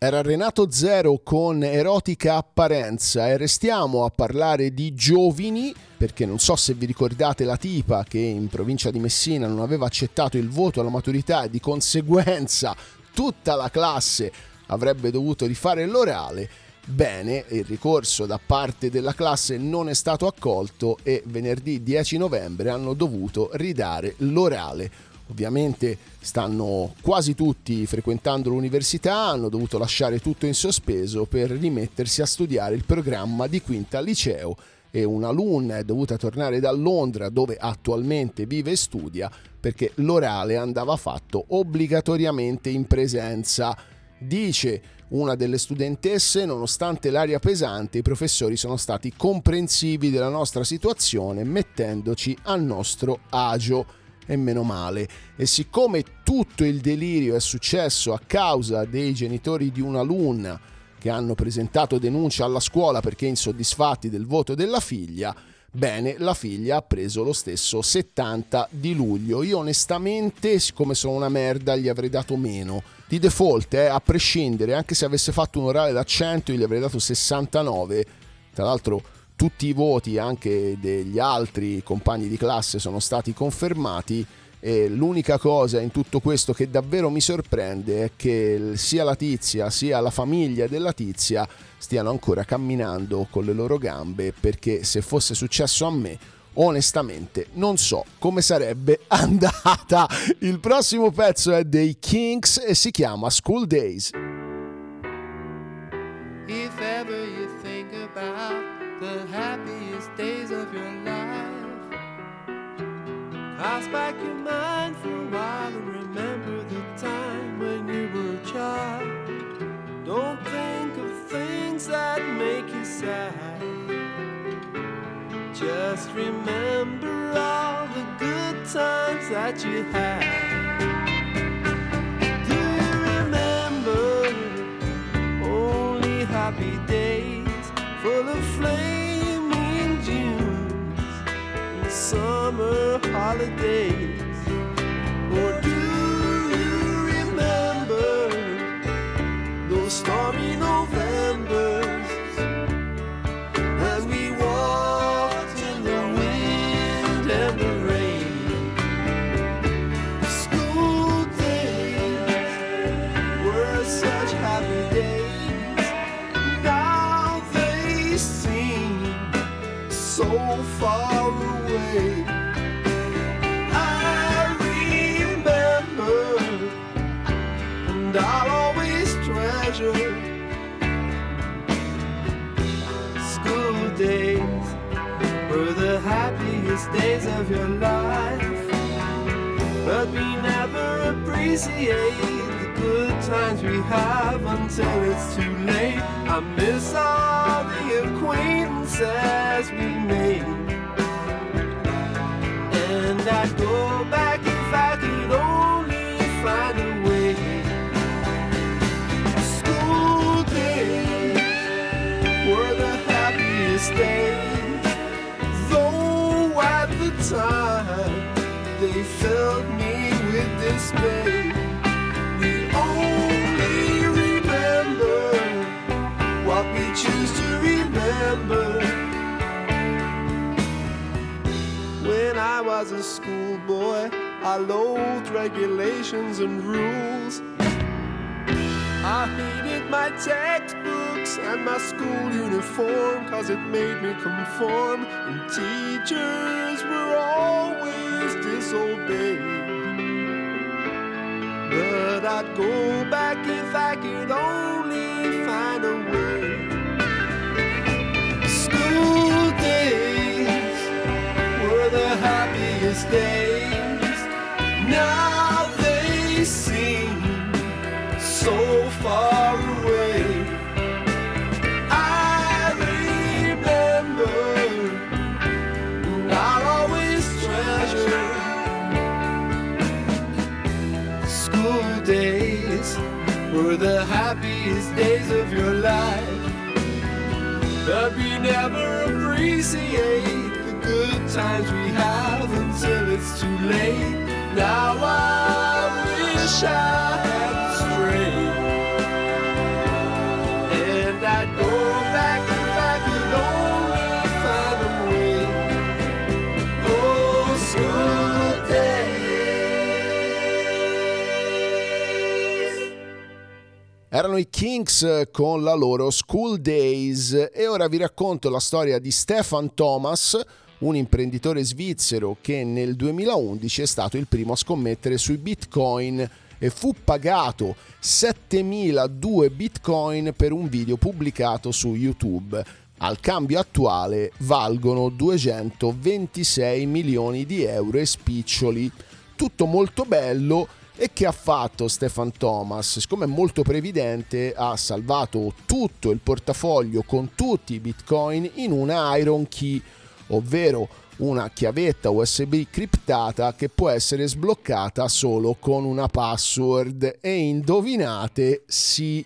Era Renato Zero con Erotica Apparenza e restiamo a parlare di giovani perché non so se vi ricordate la tipa che in provincia di Messina non aveva accettato il voto alla maturità e di conseguenza tutta la classe avrebbe dovuto rifare l'orale. Bene, il ricorso da parte della classe non è stato accolto e venerdì 10 novembre hanno dovuto ridare l'orale ovviamente stanno quasi tutti frequentando l'università, hanno dovuto lasciare tutto in sospeso per rimettersi a studiare il programma di quinta al liceo e un'alunna è dovuta tornare da Londra dove attualmente vive e studia perché l'orale andava fatto obbligatoriamente in presenza. Dice una delle studentesse, nonostante l'aria pesante, i professori sono stati comprensivi della nostra situazione mettendoci a nostro agio e meno male. E siccome tutto il delirio è successo a causa dei genitori di un'alunna che hanno presentato denuncia alla scuola perché insoddisfatti del voto della figlia, bene, la figlia ha preso lo stesso 70 di luglio. Io onestamente, siccome sono una merda, gli avrei dato meno. Di default, eh, a prescindere, anche se avesse fatto un orale da 100, io gli avrei dato 69. Tra l'altro tutti i voti anche degli altri compagni di classe sono stati confermati e l'unica cosa in tutto questo che davvero mi sorprende è che sia la tizia sia la famiglia della tizia stiano ancora camminando con le loro gambe perché se fosse successo a me onestamente non so come sarebbe (laughs) andata. Il prossimo pezzo è dei Kings e si chiama School Days. If ever you think about the happiest days of your life, cast back your mind for a while and remember the time when you were a child. Don't think of things that make you sad. Just remember all the good times that you had. Do you remember only happy days summer holidays? Or do you remember those stormy Novembers as we walked in the wind and the rain? School days were such happy days. Now they seem so far. Of your life. But we never appreciate the good times we have until it's too late. I miss all the acquaintances we made. And I'd go back if I could only find a way. School days were the happiest days time they filled me with dismay. We only remember what we choose to remember. When I was a schoolboy, I loathed regulations and rules. I hated my textbooks and my school uniform cause it made me conform and teachers were disobeyed. But I'd go back if I could only find a way. School days were the happiest days. Now were the happiest days of your life. But we never appreciate the good times we have until it's too late. Now I wish I had Erano i Kings con la loro School Days e ora vi racconto la storia di Stefan Thomas, un imprenditore svizzero che nel 2011 è stato il primo a scommettere sui bitcoin e fu pagato 7002 bitcoin per un video pubblicato su YouTube. Al cambio attuale valgono 226 milioni di euro e spiccioli. Tutto molto bello e che ha fatto Stefan Thomas? Siccome è molto previdente, ha salvato tutto il portafoglio con tutti i bitcoin in una Iron Key, ovvero una chiavetta USB criptata che può essere sbloccata solo con una password. E indovinate, sì,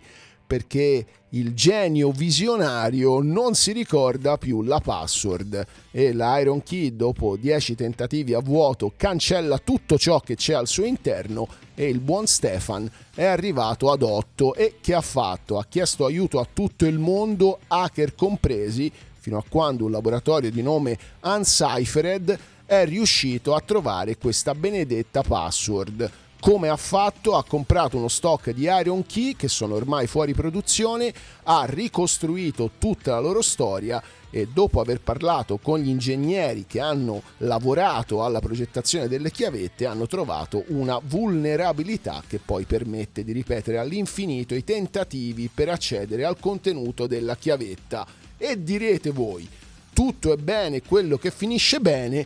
perché il genio visionario non si ricorda più la password e l'Iron Key dopo 10 tentativi a vuoto cancella tutto ciò che c'è al suo interno e il buon Stefan è arrivato ad 8 e che ha fatto? Ha chiesto aiuto a tutto il mondo, hacker compresi, fino a quando un laboratorio di nome Unciphered è riuscito a trovare questa benedetta password. Come ha fatto? Ha comprato uno stock di Iron Key che sono ormai fuori produzione, ha ricostruito tutta la loro storia e dopo aver parlato con gli ingegneri che hanno lavorato alla progettazione delle chiavette hanno trovato una vulnerabilità che poi permette di ripetere all'infinito i tentativi per accedere al contenuto della chiavetta. E direte voi, tutto è bene quello che finisce bene,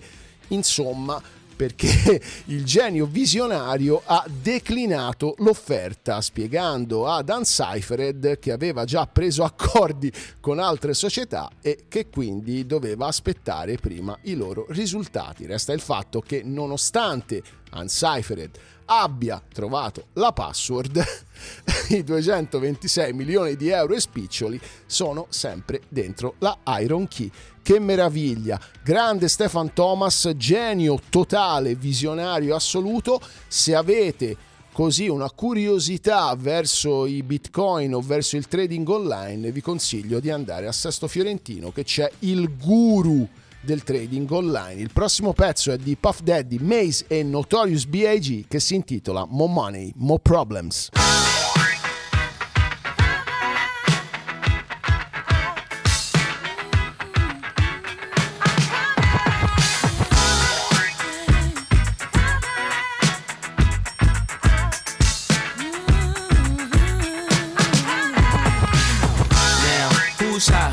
insomma perché (laughs) il genio visionario ha declinato l'offerta spiegando ad Uncyphered che aveva già preso accordi con altre società e che quindi doveva aspettare prima i loro risultati. Resta il fatto che nonostante Uncyphered abbia trovato la password, (laughs) i 226 milioni di euro e spiccioli sono sempre dentro la Iron Key. Che meraviglia! Grande Stefan Thomas, genio totale, visionario assoluto. Se avete così una curiosità verso i bitcoin o verso il trading online, vi consiglio di andare a Sesto Fiorentino che c'è il guru del trading online. Il prossimo pezzo è di Puff Daddy, Maze e Notorious B.I.G. che si intitola More Money, More Problems. Tell me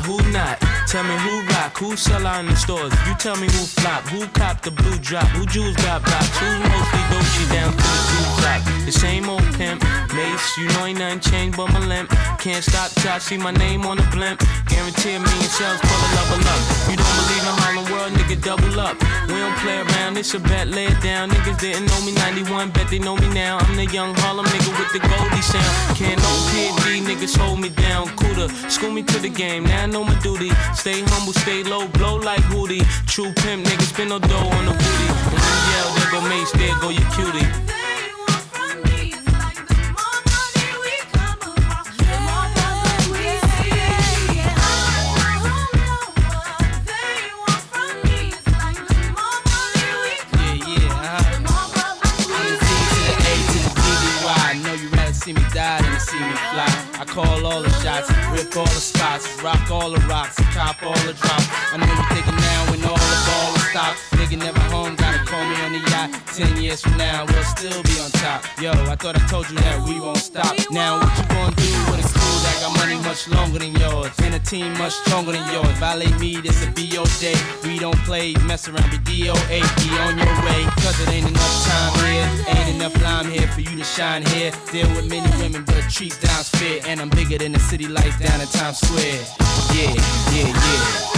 who sell out in the stores. You tell me who flop, who cop the blue drop, who jewels got blocks, who's mostly Dolce down to the blue top. The same old pimp, mace, you know ain't nothing changed but my limp. Can't stop till I see my name on the blimp. Guarantee a million sales, pull a level up. You don't believe in Harlem World, nigga, double up. We don't play around, it's a bet, lay it down. Niggas didn't know me 91, bet they know me now. I'm the young Harlem nigga with the Goldie sound. Can't no PD, niggas hold me down. Cooler, school me to the game, now I know my duty. Stay humble, stay low, blow like Hootie. True pimp, niggas spin no dough on the booty. When you yell, there go Mace, there go your cutie. Shots, all the spots, rock all the rocks, top all the drops. I know you thinking now when all the ball stopped. Nigga never home, gotta call me on the yacht. Ten years from now, we'll still be on top. Yo, I thought I told you that we won't stop. Now what you gonna do got money much longer than yours? And a team much stronger than yours. Violate me, this a BO day. We don't play, mess around, be DOA, be on your way. Cause it ain't enough time here, ain't enough lime here for you to shine here. Deal with many women, but treat down's fair. And I'm bigger than the city lights down in Times Square. Yeah, yeah, yeah.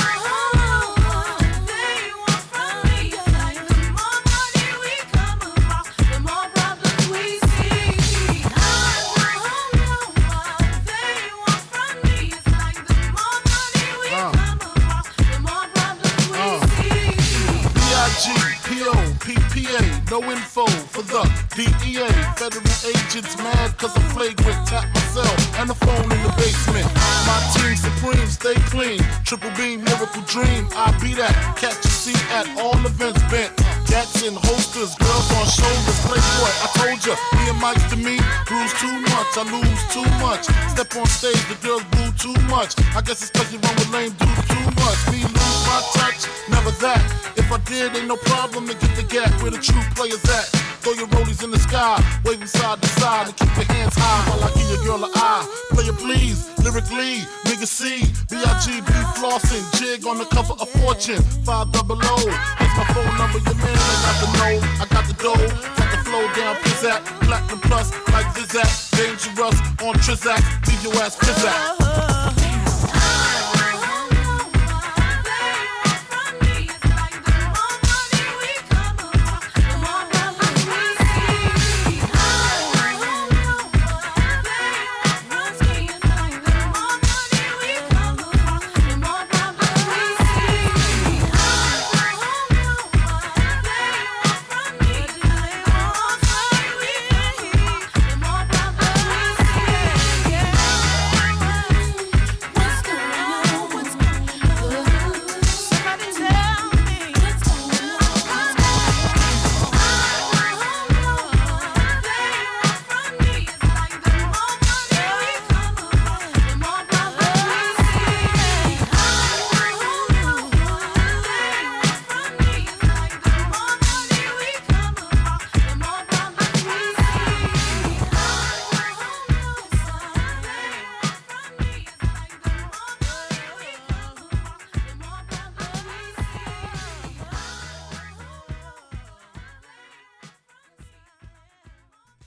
No info for the DEA. Federal agents mad cause I'm flagrant. Tap myself and the phone in the basement. My team supreme, stay clean. Triple beam, miracle dream. I be that. Catch a seat at all events bent. Gats in holsters, girls on shoulders. Playboy, I told ya, me and Mike to me. Bruise too much, I lose too much. Step on stage, the girls boo too much. I guess it's cause you run with lame dudes too much. Me lose my touch, never that. If I did, ain't no problem to get the gap where the true players at. Throw your rollies in the sky, waving side to side, and keep your hands high while I give your girl a eye. Play it please, lyrically, nigga C, B-I-G-B flossing, jig on the cover of Fortune, 5 double O. It's my phone number, your man, I got the know, I got the dough, got the flow down, pizzat, platinum plus, like Zizak, dangerous on Trizak, leave your ass pizzat.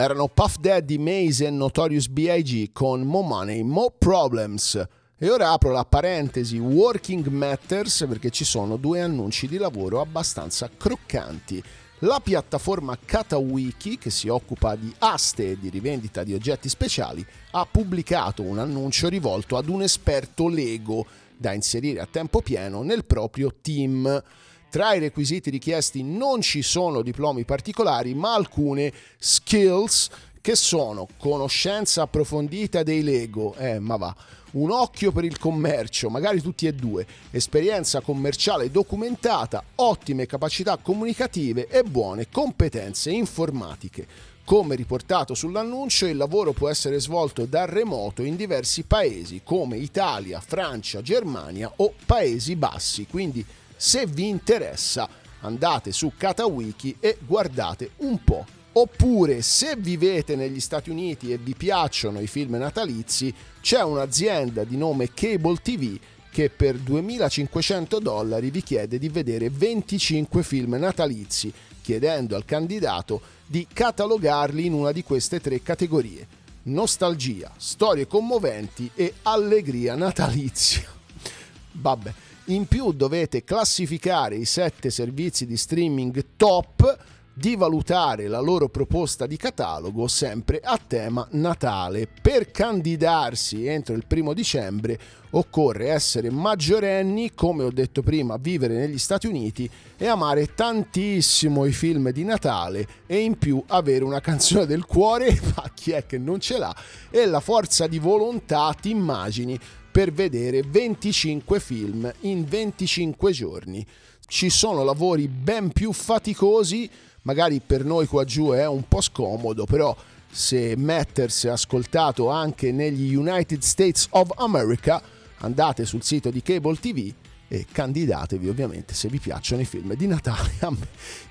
Erano Puff Daddy, Maze e Notorious B.I.G. con Mo Money, Mo Problems. E ora apro la parentesi Working Matters perché ci sono due annunci di lavoro abbastanza croccanti. La piattaforma Katawiki, che si occupa di aste e di rivendita di oggetti speciali, ha pubblicato un annuncio rivolto ad un esperto Lego da inserire a tempo pieno nel proprio team. Tra i requisiti richiesti non ci sono diplomi particolari, ma alcune skills che sono conoscenza approfondita dei Lego, eh ma va, un occhio per il commercio, magari tutti e due, esperienza commerciale documentata, ottime capacità comunicative e buone competenze informatiche. Come riportato sull'annuncio, il lavoro può essere svolto da remoto in diversi paesi come Italia, Francia, Germania o Paesi Bassi, quindi se vi interessa andate su Katawiki e guardate un po'. Oppure se vivete negli Stati Uniti e vi piacciono i film natalizi, c'è un'azienda di nome Cable TV che per 2500 dollari vi chiede di vedere 25 film natalizi, chiedendo al candidato di catalogarli in una di queste tre categorie. Nostalgia, storie commoventi e allegria natalizia. (laughs) Vabbè, in più dovete classificare i sette servizi di streaming top, di valutare la loro proposta di catalogo sempre a tema Natale. Per candidarsi entro il primo dicembre occorre essere maggiorenni, come ho detto prima, vivere negli Stati Uniti e amare tantissimo i film di Natale e in più avere una canzone del cuore, (laughs) ma chi è che non ce l'ha, e la forza di volontà, ti immagini, per vedere 25 film in 25 giorni. Ci sono lavori ben più faticosi, magari per noi qua giù è un po' scomodo, però se Matters è ascoltato anche negli United States of America, andate sul sito di Cable TV e candidatevi ovviamente se vi piacciono i film di Natale. (laughs)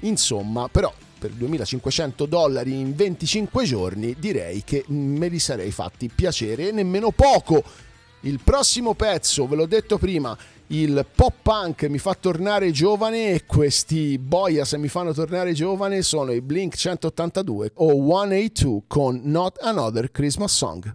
Insomma, però per 2500 dollari in 25 giorni direi che me li sarei fatti piacere e nemmeno poco il prossimo pezzo, ve l'ho detto prima, il pop punk mi fa tornare giovane e questi boia se mi fanno tornare giovane sono i Blink 182 o 182 con Not Another Christmas Song.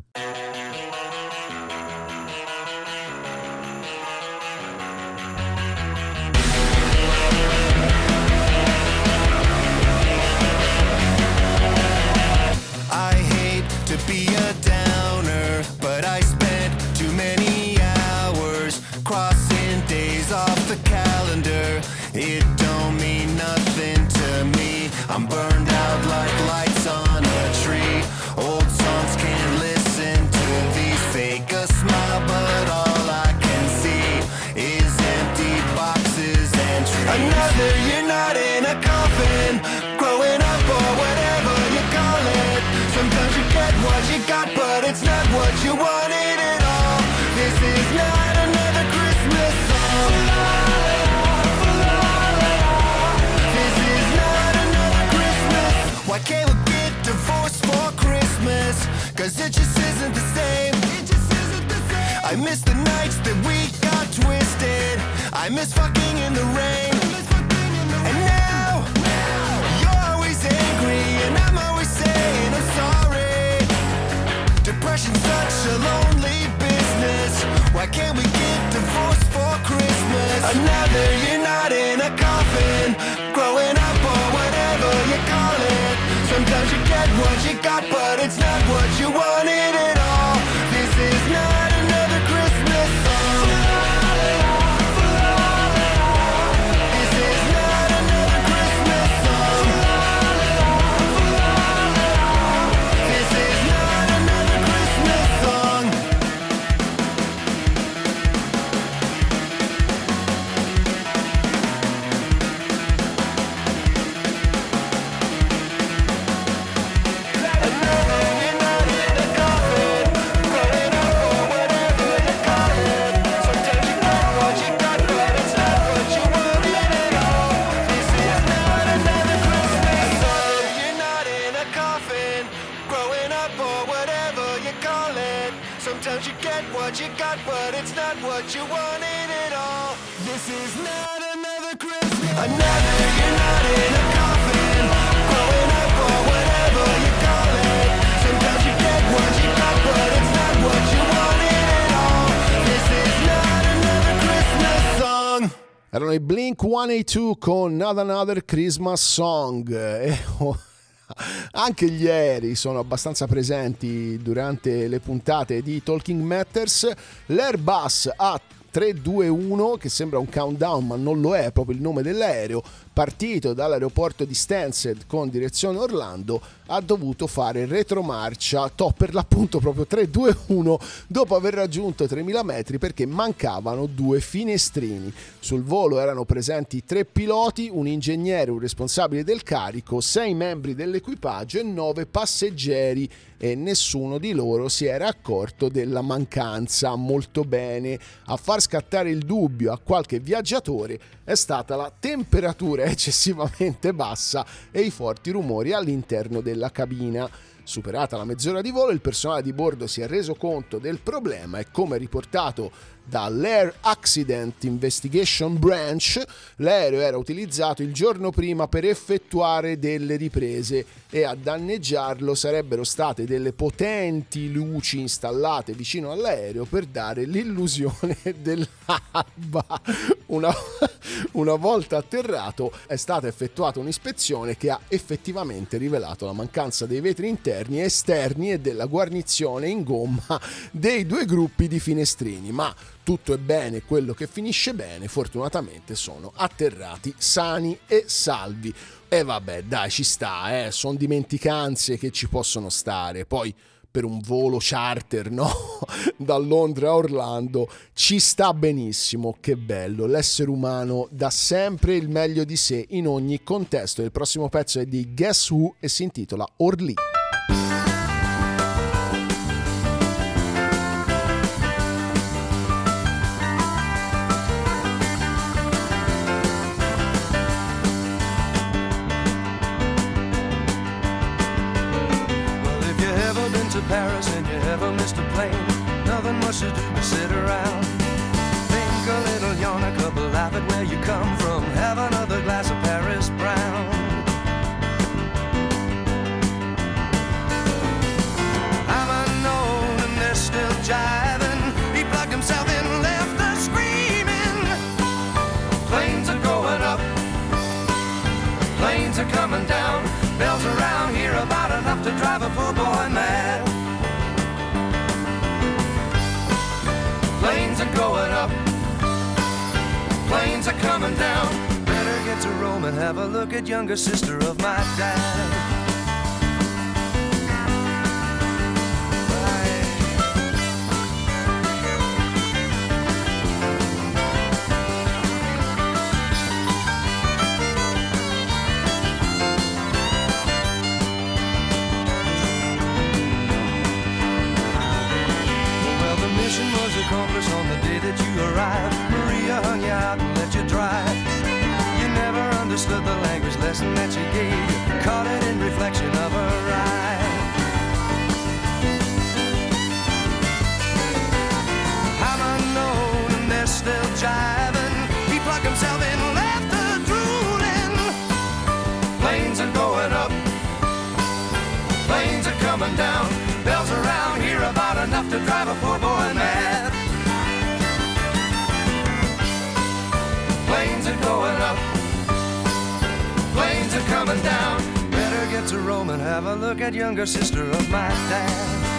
Miss the nights that we got twisted. I miss fucking in the rain. And now, you're always angry, and I'm always saying I'm sorry. Depression's such a lonely business. Why can't we get divorced for Christmas? Another year not in a coffin, growing up or whatever you call it. Sometimes you get what you got, but it's not what you wanted Erano i Blink 182 con Not Another Christmas Song. E, (laughs) anche gli aerei sono abbastanza presenti durante le puntate di Talking Matters. L'Airbus A321, che sembra un countdown ma non lo è, è proprio il nome dell'aereo, partito dall'aeroporto di Stansted con direzione Orlando, ha dovuto fare retromarcia, to per l'appunto proprio 3-2-1, dopo aver raggiunto 3000 metri perché mancavano due finestrini. Sul volo erano presenti tre piloti, un ingegnere, un responsabile del carico, sei membri dell'equipaggio e nove passeggeri e nessuno di loro si era accorto della mancanza. Molto bene, a far scattare il dubbio a qualche viaggiatore è stata la temperatura eccessivamente bassa e i forti rumori all'interno della cabina. Superata la mezz'ora di volo, il personale di bordo si è reso conto del problema e come riportato dall'Air Accident Investigation Branch, l'aereo era utilizzato il giorno prima per effettuare delle riprese e a danneggiarlo sarebbero state delle potenti luci installate vicino all'aereo per dare l'illusione (laughs) dell'alba. Una, una volta atterrato è stata effettuata un'ispezione che ha effettivamente rivelato la mancanza dei vetri interni e esterni e della guarnizione in gomma dei due gruppi di finestrini, ma tutto è bene quello che finisce bene, fortunatamente sono atterrati sani e salvi. E vabbè, dai, ci sta, eh, sono dimenticanze che ci possono stare. Poi per un volo charter, no? (laughs) da Londra a Orlando, ci sta benissimo, che bello. L'essere umano dà sempre il meglio di sé in ogni contesto. Il prossimo pezzo è di Guess Who e si intitola Orly. Rome and have a look at younger sister of my dad. Well, the mission was accomplished on the day that you arrived. Maria hung you out and let you drive. Understood the language lesson that she gave. Caught it in reflection of her eye. I'm unknown and they're still jiving. He plugged himself in, left the drooling. Planes are going up, planes are coming down. Bells around here about enough to drive a poor boy mad. Rome and have a look at younger sister of my dad.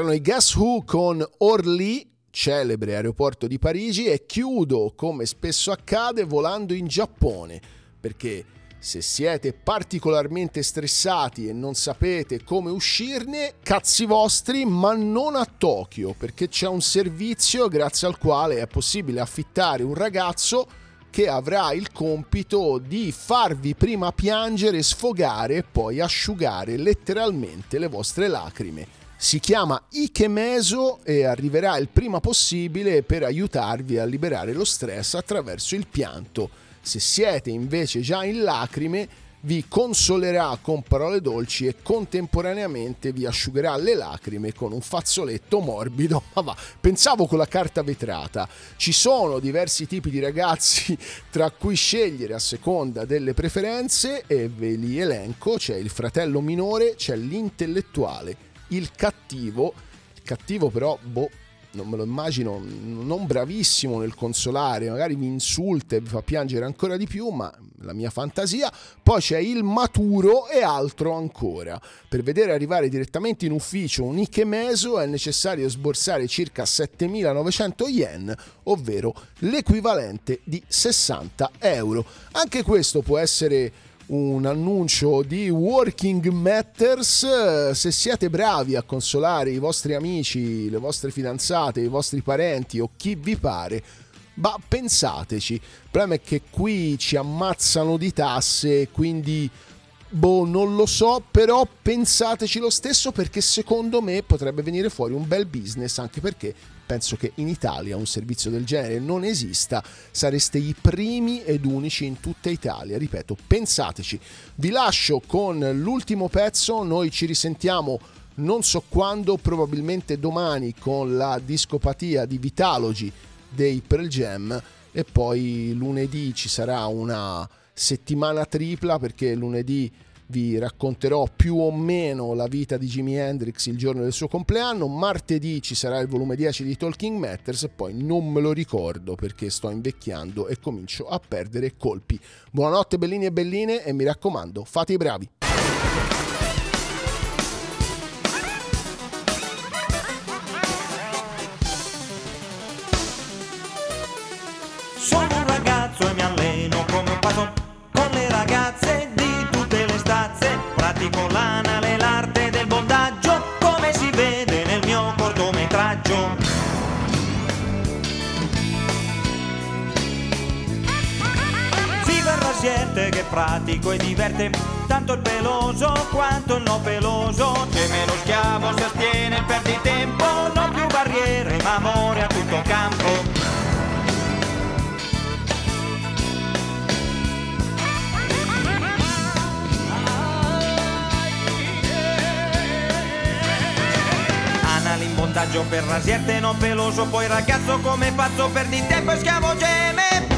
Erano i Guess Who con Orly, celebre aeroporto di Parigi, e chiudo, come spesso accade, volando in Giappone, perché Se siete particolarmente stressati e non sapete come uscirne, cazzi vostri, ma non a Tokyo, perché c'è un servizio grazie al quale è possibile affittare un ragazzo che avrà il compito di farvi prima piangere, sfogare e poi asciugare letteralmente le vostre lacrime. Si chiama Ikemeso e arriverà il prima possibile per aiutarvi a liberare lo stress attraverso il pianto. Se siete invece già in lacrime, vi consolerà con parole dolci e contemporaneamente vi asciugherà le lacrime con un fazzoletto morbido. (laughs) Ma va, pensavo con la carta vetrata. Ci sono diversi tipi di ragazzi (laughs) tra cui scegliere a seconda delle preferenze e ve li elenco. C'è il fratello minore, c'è l'intellettuale, il cattivo. Il cattivo però, boh, non me lo immagino, non bravissimo nel consolare, magari vi insulta e vi fa piangere ancora di più, ma la mia fantasia. Poi c'è il maturo e altro ancora. Per vedere arrivare direttamente in ufficio un Ikemeso è necessario sborsare circa 7900 yen, ovvero l'equivalente di 60 euro. Anche questo può essere un annuncio di Working Matters. Se siete bravi a consolare i vostri amici, le vostre fidanzate, i vostri parenti o chi vi pare, ma pensateci. Il problema è che qui ci ammazzano di tasse, quindi boh, non lo so, però pensateci lo stesso perché secondo me potrebbe venire fuori un bel business, anche perché penso che in Italia un servizio del genere non esista, sareste i primi ed unici in tutta Italia, ripeto, pensateci. Vi lascio con l'ultimo pezzo, noi ci risentiamo non so quando, probabilmente domani con la discopatia di Vitalogy dei Pearl Jam e poi lunedì ci sarà una settimana tripla perché lunedì vi racconterò più o meno la vita di Jimi Hendrix il giorno del suo compleanno, martedì ci sarà il volume 10 di Talking Matters e poi non me lo ricordo perché sto invecchiando e comincio a perdere colpi. Buonanotte bellini e belline e mi raccomando, fate i bravi. Pratico e diverte tanto il peloso quanto il no peloso. C'è meno schiavo, si astiene il perditempo, non più barriere, ma amore a tutto campo. Bondaggio per rasierte non peloso Poi ragazzo come pazzo per di tempo e schiavo geme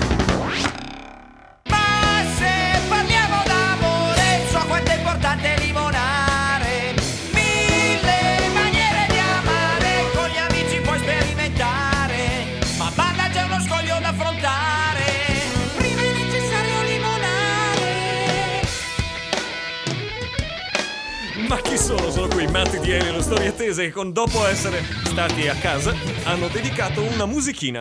Ma chi sono? Sono qui Matti di Elio, storie attese che con dopo essere stati a casa hanno dedicato una musichina.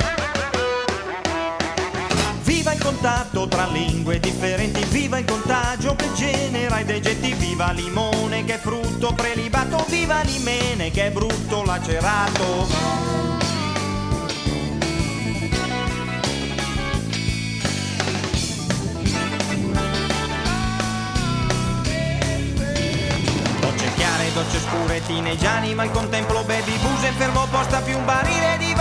Viva il contatto tra lingue differenti, viva il contagio che genera i degetti, viva limone che è frutto prelibato, viva limene che è brutto lacerato. Docce scure, tineggiani, ma al contemplo baby buse, fermo posta più un barile di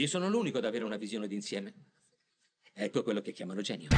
Io sono l'unico ad avere una visione d'insieme. Ecco quello che chiamano genio.